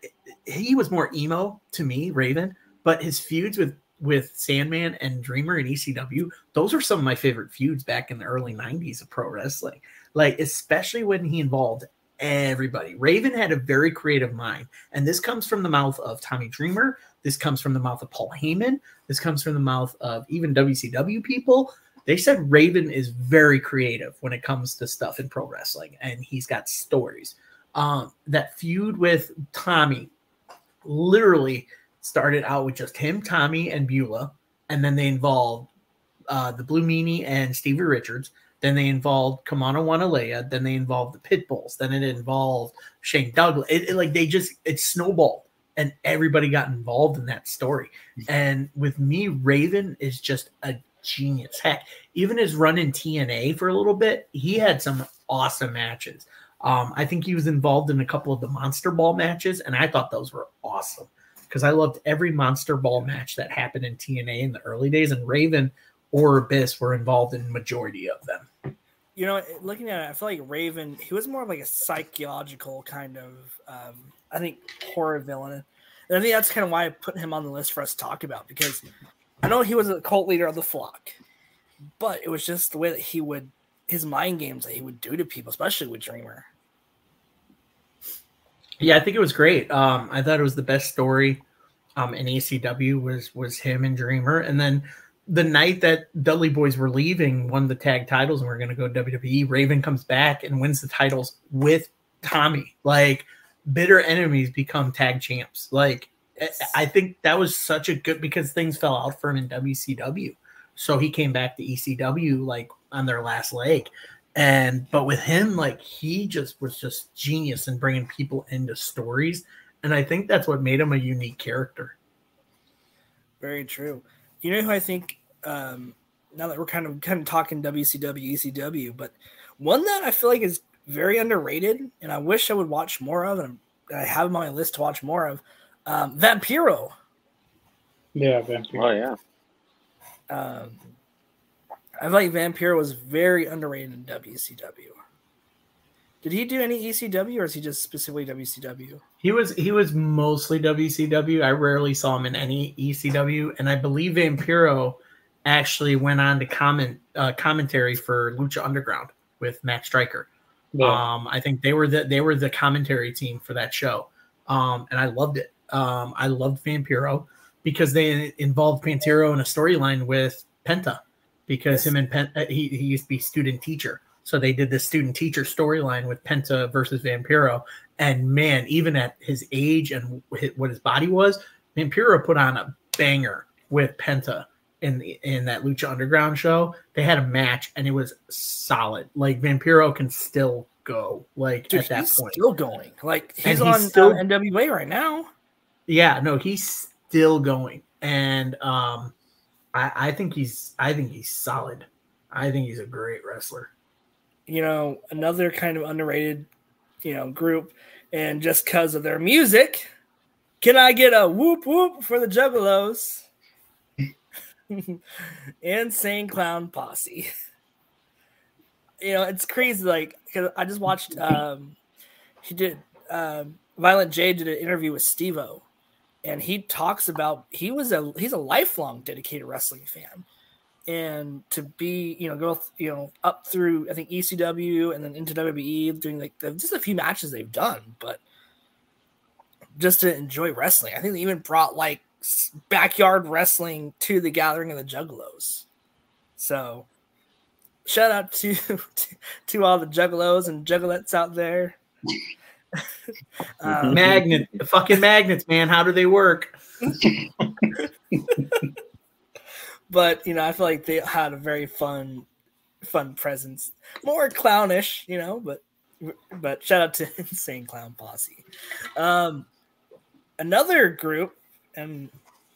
he was more emo to me, Raven. But his feuds with with Sandman and Dreamer and ECW, those are some of my favorite feuds back in the early '90s of pro wrestling. Like especially when he involved everybody. Raven had a very creative mind, and this comes from the mouth of Tommy Dreamer. This comes from the mouth of Paul Heyman. This comes from the mouth of even WCW people. They said Raven is very creative when it comes to stuff in pro wrestling, and he's got stories. Um, that feud with Tommy literally started out with just him, Tommy, and Beulah, and then they involved uh, the Blue Meanie and Stevie Richards. Then they involved Kimona Wanalaya. Then they involved the Pitbulls. Then it involved Shane Douglas. It, it, like they just it snowballed, and everybody got involved in that story. And with me, Raven is just a genius. Heck, even his run in TNA for a little bit, he had some awesome matches. Um, I think he was involved in a couple of the Monster Ball matches, and I thought those were awesome because I loved every Monster Ball match that happened in TNA in the early days, and Raven or Abyss were involved in majority of them. You know, looking at it, I feel like Raven, he was more of like a psychological kind of, um, I think, horror villain. And I think that's kind of why I put him on the list for us to talk about because I know he was a cult leader of the flock, but it was just the way that he would, his mind games that he would do to people, especially with Dreamer. Yeah, I think it was great. Um, I thought it was the best story um, in ECW was was him and Dreamer, and then the night that Dudley Boys were leaving, won the tag titles, and we're going to go WWE. Raven comes back and wins the titles with Tommy. Like bitter enemies become tag champs. Like I think that was such a good because things fell out for him in WCW, so he came back to ECW like on their last leg. And but with him, like he just was just genius in bringing people into stories, and I think that's what made him a unique character. Very true. You know who I think um now that we're kind of kind of talking WCW, ECW, but one that I feel like is very underrated and I wish I would watch more of and I have him on my list to watch more of. Um Vampiro. Yeah, Vampire. Oh yeah. Um I feel like Vampiro was very underrated in WCW. Did he do any ECW or is he just specifically WCW? He was he was mostly WCW. I rarely saw him in any ECW, and I believe Vampiro actually went on to comment uh, commentary for Lucha Underground with Matt Striker. Yeah. Um, I think they were the they were the commentary team for that show, um, and I loved it. Um, I loved Vampiro because they involved Pantero in a storyline with Penta because him and Penta he, he used to be student teacher, so they did this student teacher storyline with Penta versus Vampiro. And man, even at his age and what his body was, Vampiro put on a banger with Penta in the, in that Lucha Underground show. They had a match and it was solid. Like Vampiro can still go. Like Dude, at that he's point, still going. Like he's, he's on still- uh, NWA right now. yeah, no, he's still going, and um, I, I think he's I think he's solid. I think he's a great wrestler. you know, another kind of underrated, you know, group, and just because of their music, can I get a whoop whoop for the Juggalos? Insane Clown Posse. You know, it's crazy. Like, 'cause I just watched. Um, he did. Um, Violent J did an interview with Stevo, and he talks about he was a he's a lifelong dedicated wrestling fan and to be you know go you know up through I think ECW and then into WWE doing like the, just a few matches they've done, but just to enjoy wrestling. I think they even brought like backyard wrestling to the Gathering of the Juggalos. So shout out to to, to all the Juggalos and Juggalettes out there. Um, Magnet, the fucking magnets, man. How do they work? but you know, I feel like they had a very fun, fun presence. More clownish, you know, but but shout out to Insane Clown Posse. Um, another group, and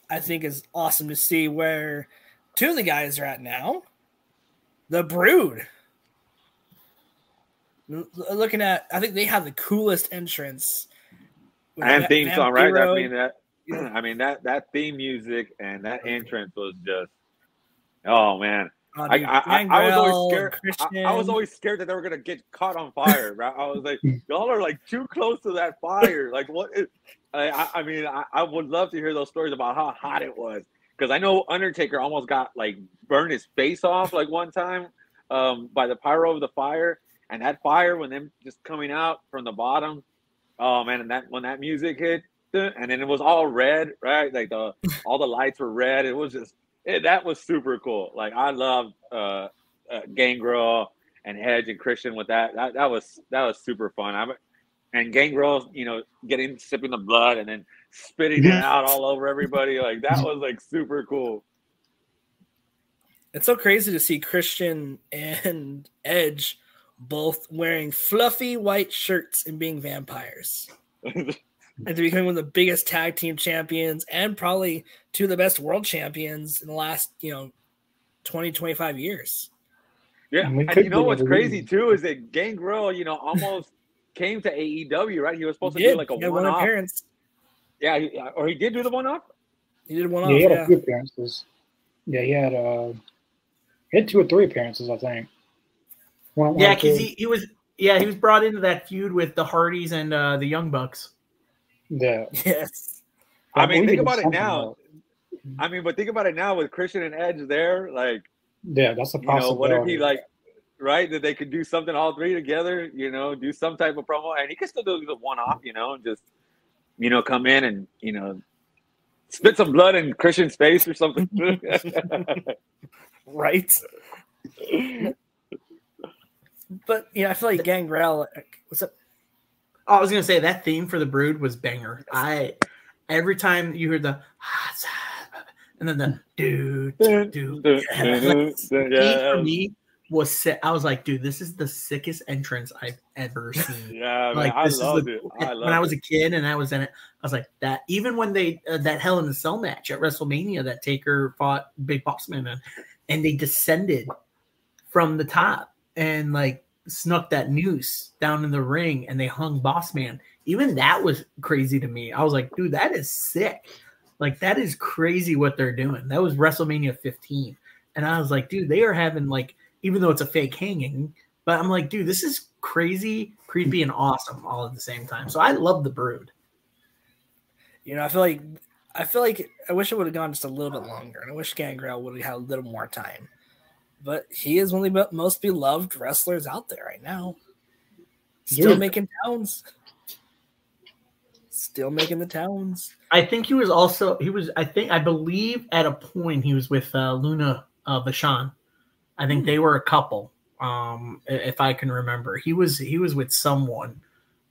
I think is awesome to see where two of the guys are at now. The Brood. Looking at, I think they have the coolest entrance and theme song, right? I mean that. I mean that that theme music and that entrance was just. Oh man, I, I, I, was always scared. I, I, was always scared that they were gonna get caught on fire. Right? I was like, y'all are like too close to that fire. Like what? Is, I, I mean, I, I would love to hear those stories about how hot it was because I know Undertaker almost got like burned his face off like one time um, by the pyro of the fire, and that fire when them just coming out from the bottom. Oh man, and that when that music hit, and then it was all red, right? Like the all the lights were red. It was just it, that was super cool. Like I love uh, uh, Gangrel and Edge and Christian with that. That that was that was super fun. I and Gangrel, you know, getting sipping the blood and then spitting it out all over everybody. Like that was like super cool. It's so crazy to see Christian and Edge both wearing fluffy white shirts and being vampires. and to becoming one of the biggest tag team champions and probably two of the best world champions in the last, you know, 20, 25 years. Yeah. And, and you know what's crazy too is that Gangrel, you know, almost came to AEW, right? He was supposed he to did. do like a one off appearance. Yeah, he, or he did do the one off. He did one off. Yeah, he had yeah. a few appearances. Yeah, he had uh he had two or three appearances, I think. One, yeah, because he, he was yeah he was brought into that feud with the Hardys and uh, the Young Bucks. Yeah. Yes. I, I mean, think about it now. I mean, but think about it now with Christian and Edge there, like. Yeah, that's a possibility. You know, what if he like, right? That they could do something all three together. You know, do some type of promo, and he could still do the one off. You know, and just you know come in and you know spit some blood in Christian's face or something. right. But you know, I feel like Gangrel. What's up? Oh, I was gonna say that theme for the Brood was banger. I every time you hear the and then the do do do yeah. for me was sick. I was like, dude, this is the sickest entrance I've ever seen. yeah, like man, this I love it. I love when I was a kid and I was in it, I was like that. Even when they uh, that Hell in a Cell match at WrestleMania that Taker fought Big Boss Man and, and they descended from the top and like snuck that noose down in the ring and they hung Boss Man. Even that was crazy to me. I was like, dude, that is sick. Like that is crazy what they're doing. That was WrestleMania 15. And I was like, dude, they are having like, even though it's a fake hanging, but I'm like, dude, this is crazy, creepy, and awesome all at the same time. So I love the brood. You know, I feel like I feel like I wish it would have gone just a little bit longer, and I wish Gangrel would have had a little more time but he is one of the most beloved wrestlers out there right now. Still yeah. making towns. Still making the towns. I think he was also he was I think I believe at a point he was with uh, Luna uh, Vachon. I think hmm. they were a couple. Um, if I can remember, he was he was with someone.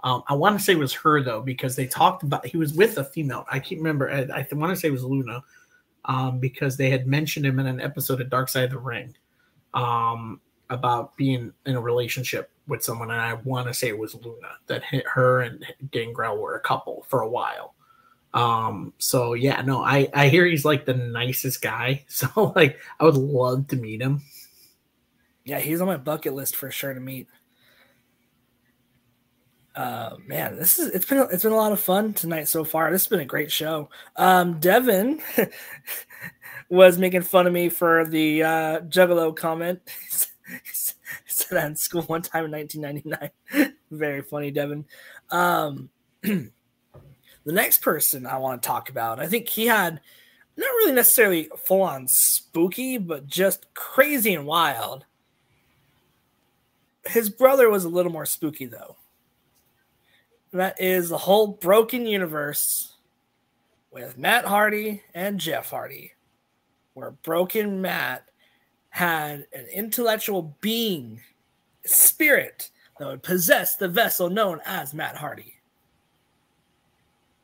Um, I want to say it was her though because they talked about he was with a female. I can't remember. I, I want to say it was Luna, um, because they had mentioned him in an episode of Dark Side of the Ring um, about being in a relationship with someone, and I want to say it was Luna that hit her and Gangrel were a couple for a while. Um, so yeah, no, I I hear he's like the nicest guy. So like, I would love to meet him. Yeah, he's on my bucket list for sure to meet. Uh, man, this is it's been it's been a lot of fun tonight so far. This has been a great show. Um, Devin was making fun of me for the uh, Juggalo comment. said that in school one time in 1999. Very funny, Devin. Um, the next person I want to talk about, I think he had not really necessarily full on spooky, but just crazy and wild. His brother was a little more spooky, though. that is the whole broken universe with Matt Hardy and Jeff Hardy where Broken Matt had an intellectual being, spirit that would possess the vessel known as Matt Hardy.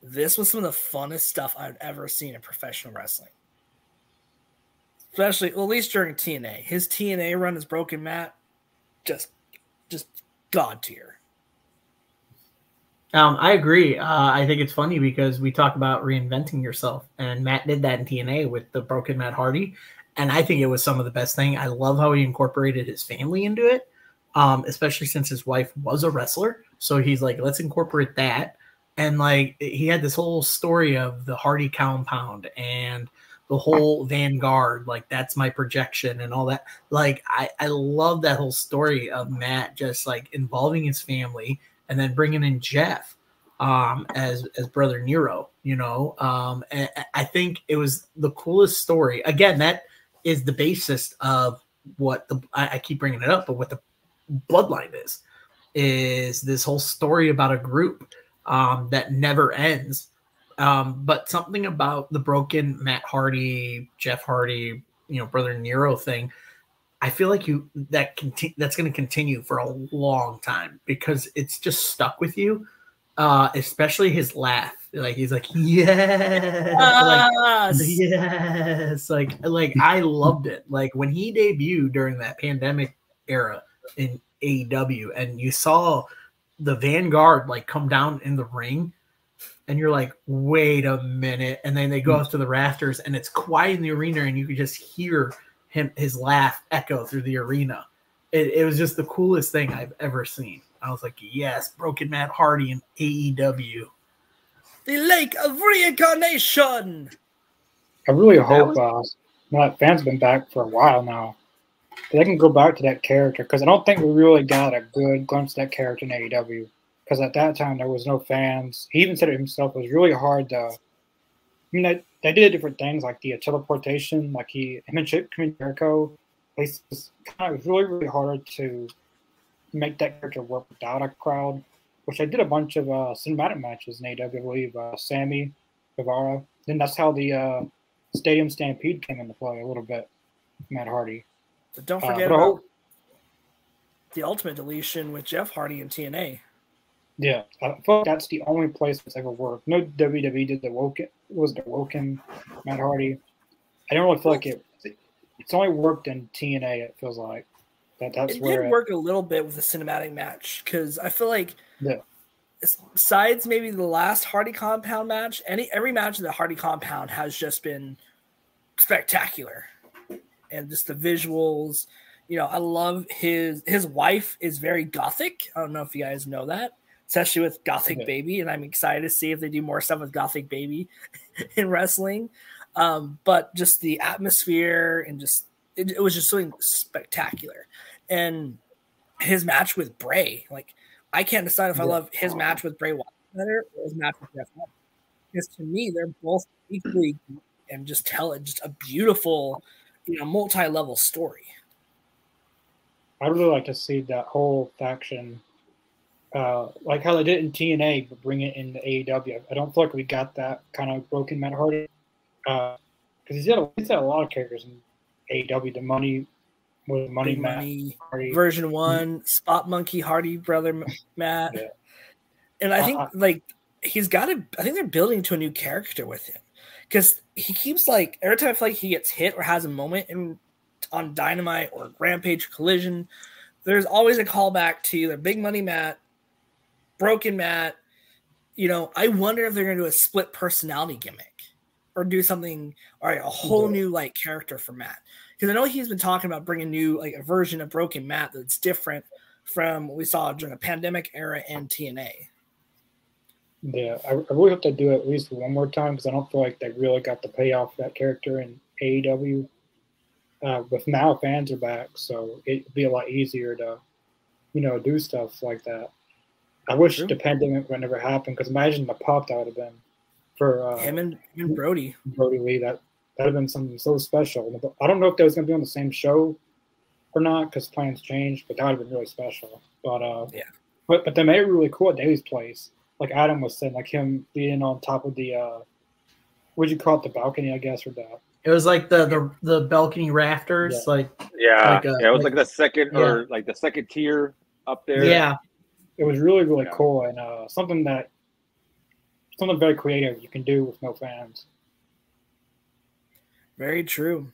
This was some of the funnest stuff I've ever seen in professional wrestling. Especially, well, at least during TNA. His TNA run as Broken Matt, just, just god tier. Um, I agree. Uh, I think it's funny because we talk about reinventing yourself, and Matt did that in TNA with the broken Matt Hardy, and I think it was some of the best thing. I love how he incorporated his family into it, um, especially since his wife was a wrestler. So he's like, let's incorporate that. And like he had this whole story of the Hardy compound and the whole Vanguard, like that's my projection and all that. Like I, I love that whole story of Matt just like involving his family and then bringing in Jeff um, as as brother Nero. You know, um, I think it was the coolest story. Again, that is the basis of what the I, I keep bringing it up, but what the bloodline is is this whole story about a group um, that never ends. Um, but something about the broken Matt Hardy, Jeff Hardy, you know, brother Nero thing, I feel like you that conti- that's going to continue for a long time because it's just stuck with you. Uh, especially his laugh, like he's like, yes, like, yes, like like I loved it. Like when he debuted during that pandemic era in AEW, and you saw the Vanguard like come down in the ring, and you're like, wait a minute, and then they go up to the rafters, and it's quiet in the arena, and you can just hear him his laugh echo through the arena. It, it was just the coolest thing I've ever seen. I was like, yes, Broken Matt Hardy in AEW. The Lake of Reincarnation. I really hope uh, that fans been back for a while now. They can go back to that character because I don't think we really got a good glimpse of that character in AEW. Because at that time there was no fans. He even said it himself. It was really hard to. I mean, they, did different things like the teleportation, like he him and Chris Jericho. It was kind of really really hard to make that character work without a crowd. Which I did a bunch of uh, cinematic matches in AEW. I believe uh, Sammy Guevara. Then that's how the uh, Stadium Stampede came into play a little bit. Matt Hardy. But don't forget uh, about the ultimate deletion with Jeff Hardy and TNA. Yeah, I feel like that's the only place that's ever worked. No WWE did the Woken was the Woken Matt Hardy. I don't really feel like it. It's only worked in TNA. It feels like that. That's it where did it, work a little bit with the cinematic match because I feel like yeah. besides maybe the last Hardy Compound match, any every match in the Hardy Compound has just been spectacular, and just the visuals. You know, I love his his wife is very gothic. I don't know if you guys know that especially with Gothic. Baby, and I'm excited to see if they do more stuff with Gothic Baby in wrestling. Um, but just the atmosphere and just it, it, was just something spectacular. And his match with Bray, like I can't decide if I love his match with Bray Wyatt better or his match with Jeff Hardy. Because to me, they're both equally and just tell it just a beautiful, you know, multi-level story. I'd really like to see that whole faction uh, like how they did in TNA, but bring it in the AEW. I don't feel like we got that kind of broken Matt Hardy because uh, he's had a, he's had a lot of characters in AEW. The money was money, Matt money Hardy. version one, mm-hmm. Spot Monkey Hardy brother Matt, yeah. and I think uh, like he's got to. I think they're building to a new character with him because he keeps like every time I feel like he gets hit or has a moment in on Dynamite or Rampage Collision. There's always a callback to either Big Money Matt Broken Matt. You know, I wonder if they're going to do a split personality gimmick or do something, all right, a whole new like character for Matt. Because I know he's been talking about bringing new like a version of Broken Matt that's different from what we saw during the pandemic era and TNA. Yeah, I, I really hope they do it at least one more time because I don't feel like they really got the payoff for that character in AEW. Uh, but now fans are back, so it'd be a lot easier to, you know, do stuff like that. I wish True. the pandemic would never happen because imagine the pop that would have been for uh, him and, and Brody. Brodie Lee. That that would have been something so special. I don't know if that was going to be on the same show or not because plans changed, but that would have been really special. But uh, yeah. But but they made it really cool at Daily's place. Like Adam was saying, like him being on top of the uh, what'd you call it, the balcony, I guess, or the it was like the the, the balcony rafters, yeah. like yeah, like a, yeah. It was like, like the second yeah. or like the second tier up there. Yeah, it was really really yeah. cool and uh, something that something very creative you can do with no fans. Very true.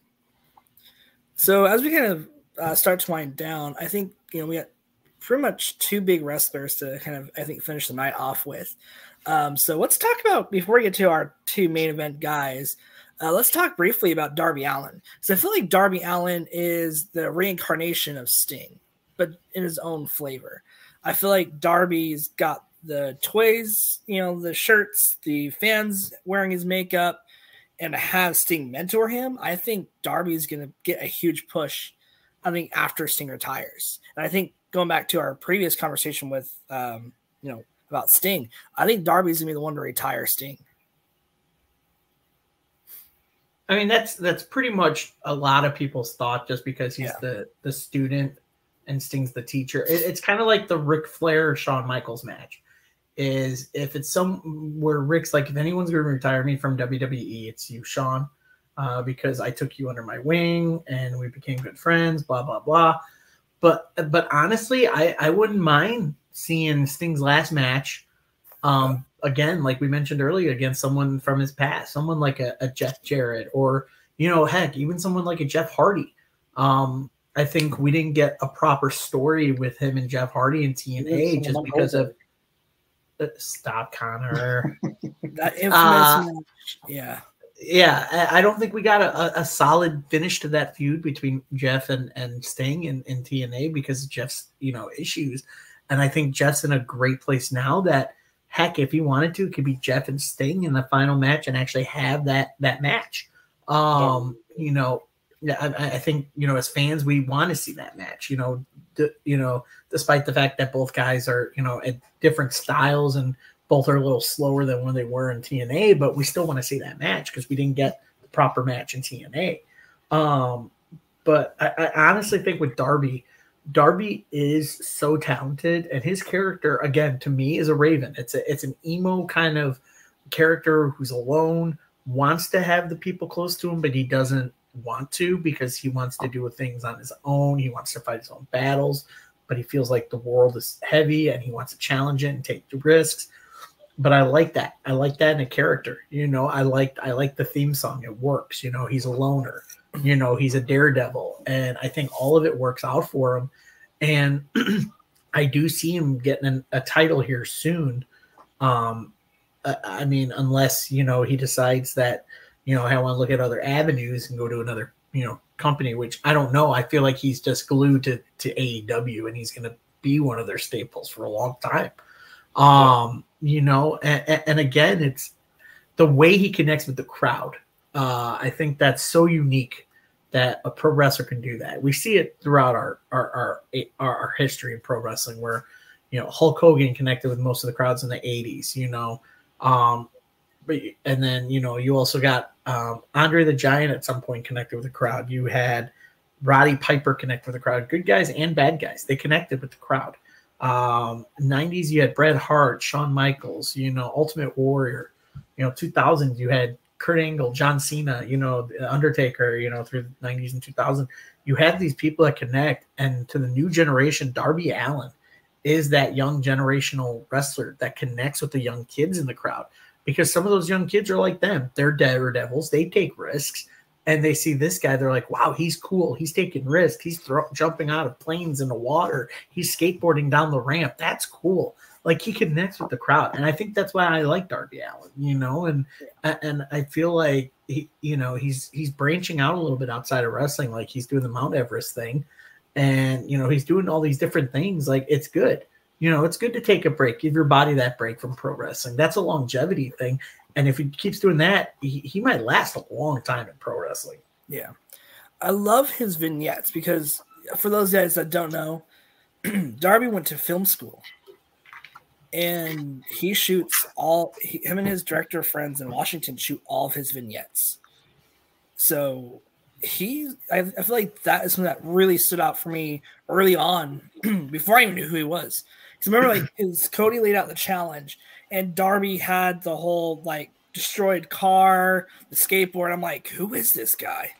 So as we kind of uh, start to wind down, I think you know we got pretty much two big wrestlers to kind of I think finish the night off with. Um, so let's talk about before we get to our two main event guys. Uh, let's talk briefly about Darby Allin. So I feel like Darby Allin is the reincarnation of Sting, but in his own flavor. I feel like Darby's got the toys, you know, the shirts, the fans wearing his makeup, and to have Sting mentor him, I think Darby's going to get a huge push. I think after Sting retires, and I think going back to our previous conversation with, um, you know, about Sting, I think Darby's going to be the one to retire Sting. I mean, that's that's pretty much a lot of people's thought, just because he's yeah. the the student and Sting's the teacher. It, it's kind of like the Ric Flair Shawn Michaels match is if it's some where Rick's like, if anyone's going to retire me from WWE, it's you, Shawn, uh, because I took you under my wing and we became good friends, blah blah blah. But but honestly, I I wouldn't mind seeing Sting's last match, um, again, like we mentioned earlier, against someone from his past, someone like a, a Jeff Jarrett, or you know, heck, even someone like a Jeff Hardy. Um, I think we didn't get a proper story with him and Jeff Hardy in TNA just because of Stop, Connor. that infamous uh, match. Yeah. Yeah, I don't think we got a, a, solid finish to that feud between Jeff and, and Sting in, in TNA because of Jeff's, you know, issues. And I think Jeff's in a great place now that heck, if he wanted to, it could be Jeff and Sting in the final match and actually have that that match. Um, yeah. you know, yeah, I, I, think you know as fans we want to see that match. You know, d- you know, despite the fact that both guys are you know at different styles and both are a little slower than when they were in TNA, but we still want to see that match because we didn't get the proper match in TNA. Um, but I, I honestly think with Darby, Darby is so talented, and his character again to me is a Raven. It's a it's an emo kind of character who's alone, wants to have the people close to him, but he doesn't want to because he wants to do things on his own. He wants to fight his own battles, but he feels like the world is heavy and he wants to challenge it and take the risks. But I like that. I like that in a character. You know, I like I like the theme song. It works. You know, he's a loner. You know, he's a daredevil, and I think all of it works out for him. And I do see him getting an, a title here soon. Um, I mean, unless you know he decides that you know, I want to look at other avenues and go to another, you know, company, which I don't know. I feel like he's just glued to, to AEW and he's going to be one of their staples for a long time. Um, you know, and, and again, it's the way he connects with the crowd. Uh, I think that's so unique that a pro wrestler can do that. We see it throughout our our our, our, our history in pro wrestling, where you know Hulk Hogan connected with most of the crowds in the '80s. You know, um, but and then you know you also got um, Andre the Giant at some point connected with the crowd. You had Roddy Piper connect with the crowd. Good guys and bad guys, they connected with the crowd. Um, 90s, you had Bret Hart, Shawn Michaels, you know, Ultimate Warrior. You know, 2000s, you had Kurt Angle, John Cena, you know, Undertaker, you know, through the 90s and 2000s. You had these people that connect, and to the new generation, Darby Allin is that young generational wrestler that connects with the young kids in the crowd because some of those young kids are like them. They're daredevils. They take risks, and they see this guy. They're like, "Wow, he's cool. He's taking risks. He's throw, jumping out of planes in the water. He's skateboarding down the ramp. That's cool." Like he connects with the crowd, and I think that's why I like Darby Allin. You know, and and I feel like he, you know, he's he's branching out a little bit outside of wrestling. Like he's doing the Mount Everest thing, and you know, he's doing all these different things. Like it's good you know, it's good to take a break, give your body that break from pro wrestling. That's a longevity thing. And if he keeps doing that, he, he might last a long time in pro wrestling. Yeah. I love his vignettes because for those guys that don't know, Darby went to film school and he shoots all he, him and his director friends in Washington shoot all of his vignettes. So he I, I, feel like that is something that really stood out for me early on before I even knew who he was. Because remember, like, is Cody laid out the challenge, and Darby had the whole like destroyed car, the skateboard. I'm like, who is this guy?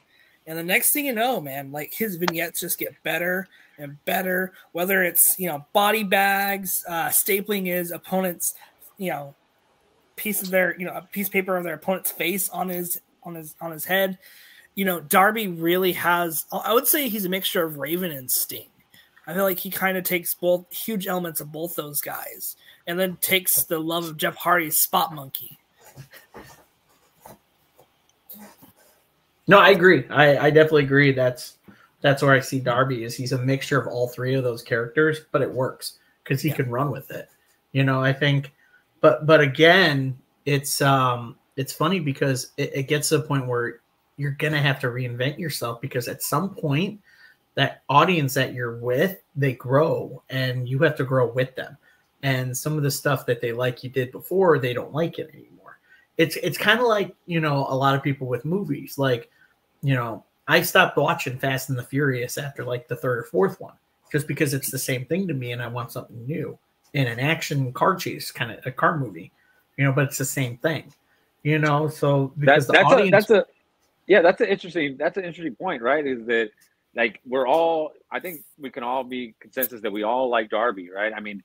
And the next thing you know, man, like his vignettes just get better and better. Whether it's you know body bags, uh, stapling his opponent's, you know, piece of their you know a piece of paper of their opponent's face on his on his on his head. You know, Darby really has. I would say he's a mixture of Raven and Sting I feel like he kind of takes both huge elements of both those guys, and then takes the love of Jeff Hardy's spot monkey. No, I agree. I, I definitely agree. That's that's where I see Darby is he's a mixture of all three of those characters, but it works because he yeah. can run with it. You know, I think, but but again, it's um it's funny because it, it gets to the point where you're gonna have to reinvent yourself because at some point that audience that you're with they grow and you have to grow with them and some of the stuff that they like you did before they don't like it anymore it's it's kind of like you know a lot of people with movies like you know i stopped watching fast and the furious after like the third or fourth one just because it's the same thing to me and i want something new in an action car chase kind of a car movie you know but it's the same thing you know so because that's, that's audience, a, that's a yeah, that's an interesting. That's an interesting point, right? Is that like we're all? I think we can all be consensus that we all like Darby, right? I mean,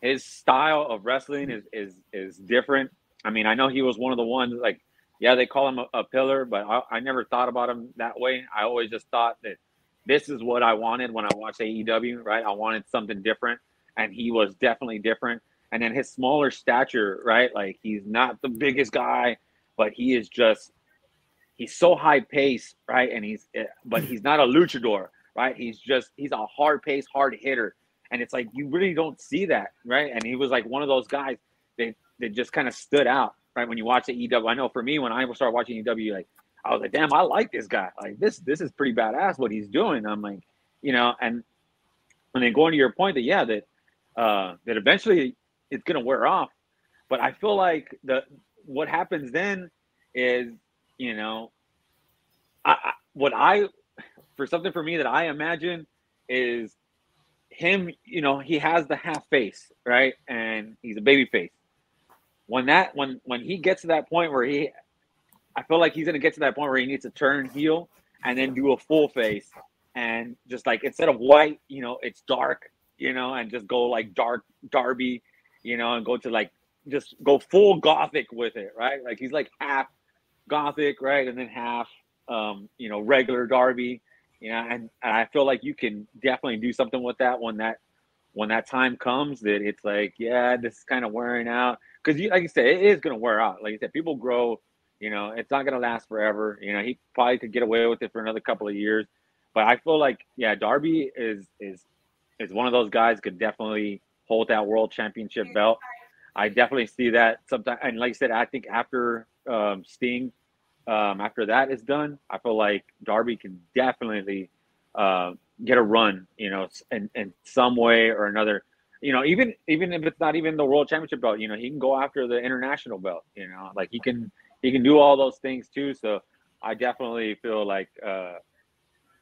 his style of wrestling is is is different. I mean, I know he was one of the ones like, yeah, they call him a, a pillar, but I, I never thought about him that way. I always just thought that this is what I wanted when I watched AEW, right? I wanted something different, and he was definitely different. And then his smaller stature, right? Like he's not the biggest guy, but he is just he's so high paced, right? And he's eh, but he's not a luchador, right? He's just he's a hard paced, hard hitter. And it's like you really don't see that, right? And he was like one of those guys that that just kind of stood out, right? When you watch the EW. I know for me, when I started watching EW, like I was like, damn, I like this guy. Like this, this is pretty badass what he's doing. I'm like, you know, and and then going to your point that yeah, that uh that eventually it's gonna wear off. But I feel like the what happens then is you know, I, I, what I for something for me that I imagine is him. You know, he has the half face, right, and he's a baby face. When that when when he gets to that point where he, I feel like he's gonna get to that point where he needs to turn heel and then do a full face and just like instead of white, you know, it's dark, you know, and just go like dark Darby, you know, and go to like just go full gothic with it, right? Like he's like half gothic, right, and then half um, you know regular Darby. You know, and, and I feel like you can definitely do something with that when that when that time comes. That it's like, yeah, this is kind of wearing out because you like you said, it is going to wear out. Like you said, people grow. You know, it's not going to last forever. You know, he probably could get away with it for another couple of years. But I feel like, yeah, Darby is is is one of those guys could definitely hold that world championship belt. I definitely see that sometimes. And like I said, I think after um, Sting. Um, after that is done, I feel like Darby can definitely uh, get a run, you know, in, in some way or another. You know, even even if it's not even the world championship belt, you know, he can go after the international belt. You know, like he can he can do all those things too. So I definitely feel like uh,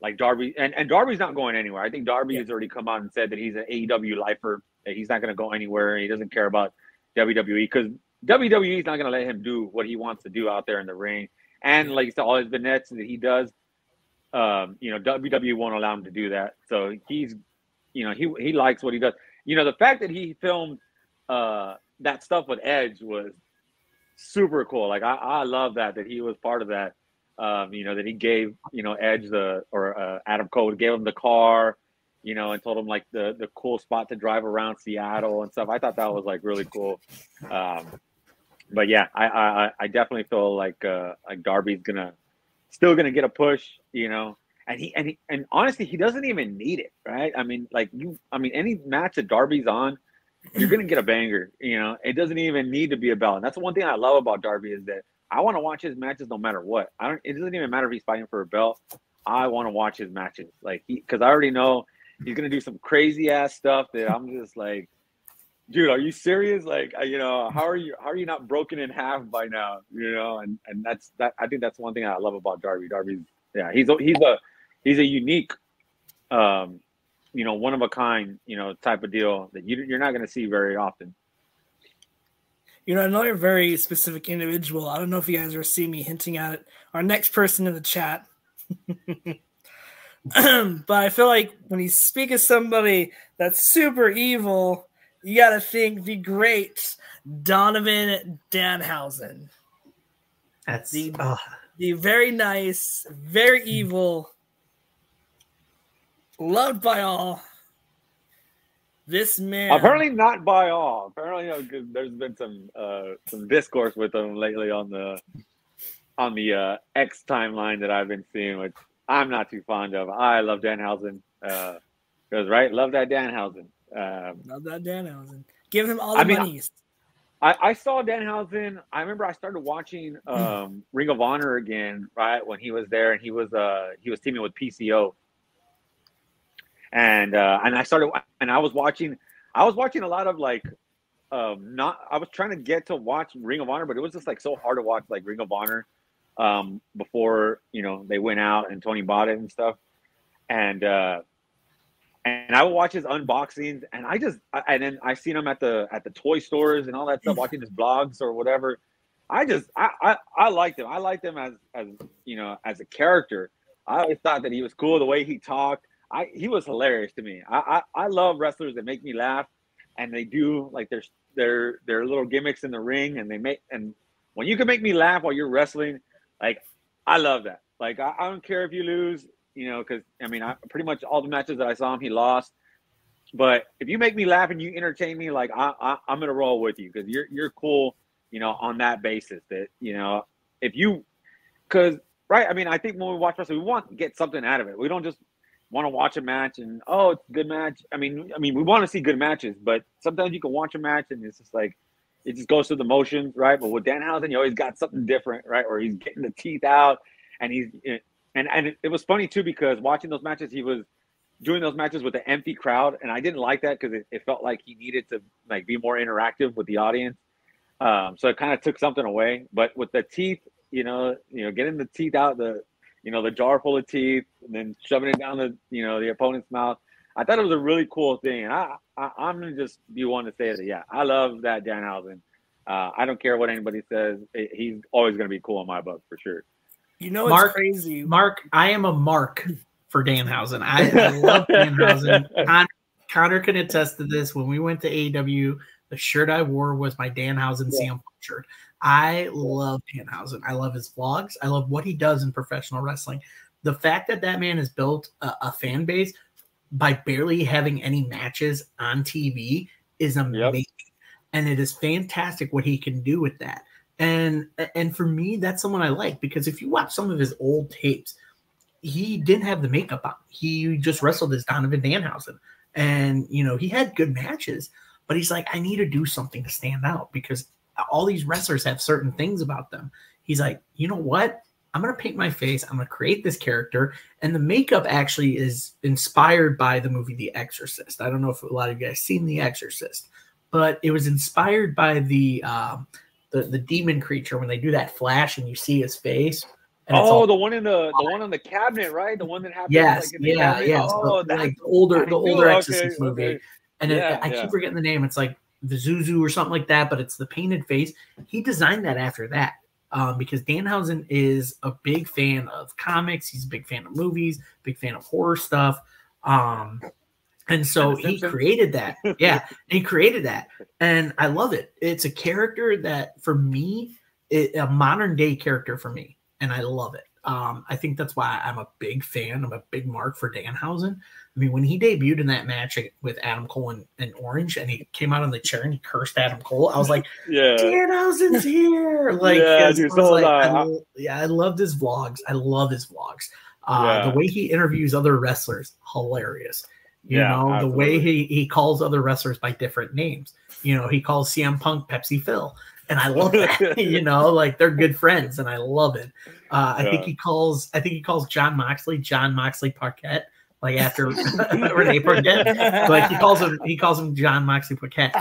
like Darby and, and Darby's not going anywhere. I think Darby yeah. has already come out and said that he's an AEW lifer, that he's not going to go anywhere. He doesn't care about WWE because WWE is not going to let him do what he wants to do out there in the ring. And like you said, all his vignettes that he does, um, you know, WWE won't allow him to do that. So he's, you know, he he likes what he does. You know, the fact that he filmed uh, that stuff with Edge was super cool. Like I, I love that that he was part of that. Um, you know, that he gave you know Edge the or uh, Adam Cole gave him the car you know, and told him like the the cool spot to drive around Seattle and stuff. I thought that was like really cool. Um, but yeah, I, I I definitely feel like uh, like Darby's gonna still gonna get a push, you know. And he and he, and honestly, he doesn't even need it, right? I mean, like you, I mean, any match that Darby's on, you're gonna get a banger. You know, it doesn't even need to be a belt. And that's the one thing I love about Darby is that I want to watch his matches no matter what. I don't. It doesn't even matter if he's fighting for a belt. I want to watch his matches, like he, because I already know he's gonna do some crazy ass stuff that I'm just like, dude, are you serious? Like, you know, how are you? How are you not broken in half by now? You know, and and that's that. I think that's one thing I love about Darby. Darby's yeah, he's a, he's a he's a unique, um, you know, one of a kind, you know, type of deal that you you're not going to see very often. You know, another very specific individual. I don't know if you guys ever see me hinting at it. Our next person in the chat. but I feel like when you speak of somebody that's super evil, you got to think the great Donovan Danhausen. That's the, uh. the very nice, very evil, loved by all, This man Apparently not by all. Apparently, you know, 'cause there's been some uh, some discourse with him lately on the on the uh, X timeline that I've been seeing, which I'm not too fond of. I love Danhausen. Uh, goes right, love that Danhausen. Um, love that Danhausen. Give him all the I mean, monies. I, I saw Danhausen. I remember I started watching um, Ring of Honor again, right when he was there, and he was uh, he was teaming with PCO, and uh, and I started and I was watching. I was watching a lot of like, um, not. I was trying to get to watch Ring of Honor, but it was just like so hard to watch like Ring of Honor, um, before you know they went out and Tony bought it and stuff, and uh, and I would watch his unboxings, and I just I- and then I seen him at the at the toy stores and all that stuff, mm. watching his blogs or whatever. I just I I, I liked him. I liked him as as you know as a character. I always thought that he was cool the way he talked. I he was hilarious to me. I I, I love wrestlers that make me laugh, and they do like their their their little gimmicks in the ring, and they make and when you can make me laugh while you're wrestling, like I love that. Like I, I don't care if you lose, you know, because I mean, I pretty much all the matches that I saw him, he lost. But if you make me laugh and you entertain me, like I, I I'm gonna roll with you because you're you're cool, you know, on that basis. That you know, if you, because right, I mean, I think when we watch wrestling, we want to get something out of it. We don't just want to watch a match and oh, it's a good match. I mean, I mean, we want to see good matches, but sometimes you can watch a match and it's just like it just goes through the motions, right? But with Danhausen, you always got something different, right? Or he's getting the teeth out, and he's and and it, it was funny too because watching those matches, he was doing those matches with an empty crowd, and I didn't like that because it, it felt like he needed to like be more interactive with the audience. Um, so it kind of took something away. But with the teeth, you know, you know, getting the teeth out, the you know, the jar full of teeth, and then shoving it down the you know the opponent's mouth. I thought it was a really cool thing, and I, I I'm gonna just be one to say that yeah, I love that Danhausen. Uh, I don't care what anybody says; he's always gonna be cool in my book for sure. You know, it's Mark- crazy. Mark, I am a mark for Danhausen. I, I love Danhausen. Con- Connor can attest to this. When we went to AEW, the shirt I wore was my Danhausen Yeah. CM Punk shirt. I love Danhausen. I love his vlogs. I love what he does in professional wrestling. The fact that that man has built a, a fan base by barely having any matches on TV is amazing. And it is fantastic what he can do with that. And and for me, that's someone I like because if you watch some of his old tapes, he didn't have the makeup on. He just wrestled as Donovan Danhausen. And you know, he had good matches, but he's like, I need to do something to stand out because all these wrestlers have certain things about them. He's like, you know what? I'm gonna paint my face. I'm gonna create this character, and the makeup actually is inspired by the movie The Exorcist. I don't know if a lot of you guys seen The Exorcist, but it was inspired by the um, the the demon creature when they do that flash and you see his face. and Oh, all- the one in the the one on the cabinet, right? The one that happened. yes, like, in the yeah, yes. Oh, the, like the older the older okay, Exorcist movie. okay. And it- I yeah. keep forgetting the name. It's like the Zuzu or something like that, but it's the painted face. He designed that after that um, because Danhausen is a big fan of comics. He's a big fan of movies, big fan of horror stuff. Um, and so he created that. Yeah, he created that. And I love it. It's a character that, for me, it, a modern day character for me. And I love it. Um, I think that's why I'm a big fan. I'm a big mark for Danhausen. I mean, when he debuted in that match with Adam Cole and, and Orange, and he came out on the chair and he cursed Adam Cole, I was like, Yeah. Danhausen's here. Like, Yeah, dude, I so like, I. Yeah, I loved his vlogs. I love his vlogs. Uh, Yeah. The way he interviews other wrestlers, hilarious. You Yeah, know, the way he, he calls other wrestlers by different names. You know, he calls CM Punk Pepsi Phil. And I love that. you know, like they're good friends, and I love it. Uh, I think he calls I think he calls Jon Moxley Jon Moxley Paquette, like after Renee Paquette like he calls him he calls him Jon Moxley Paquette.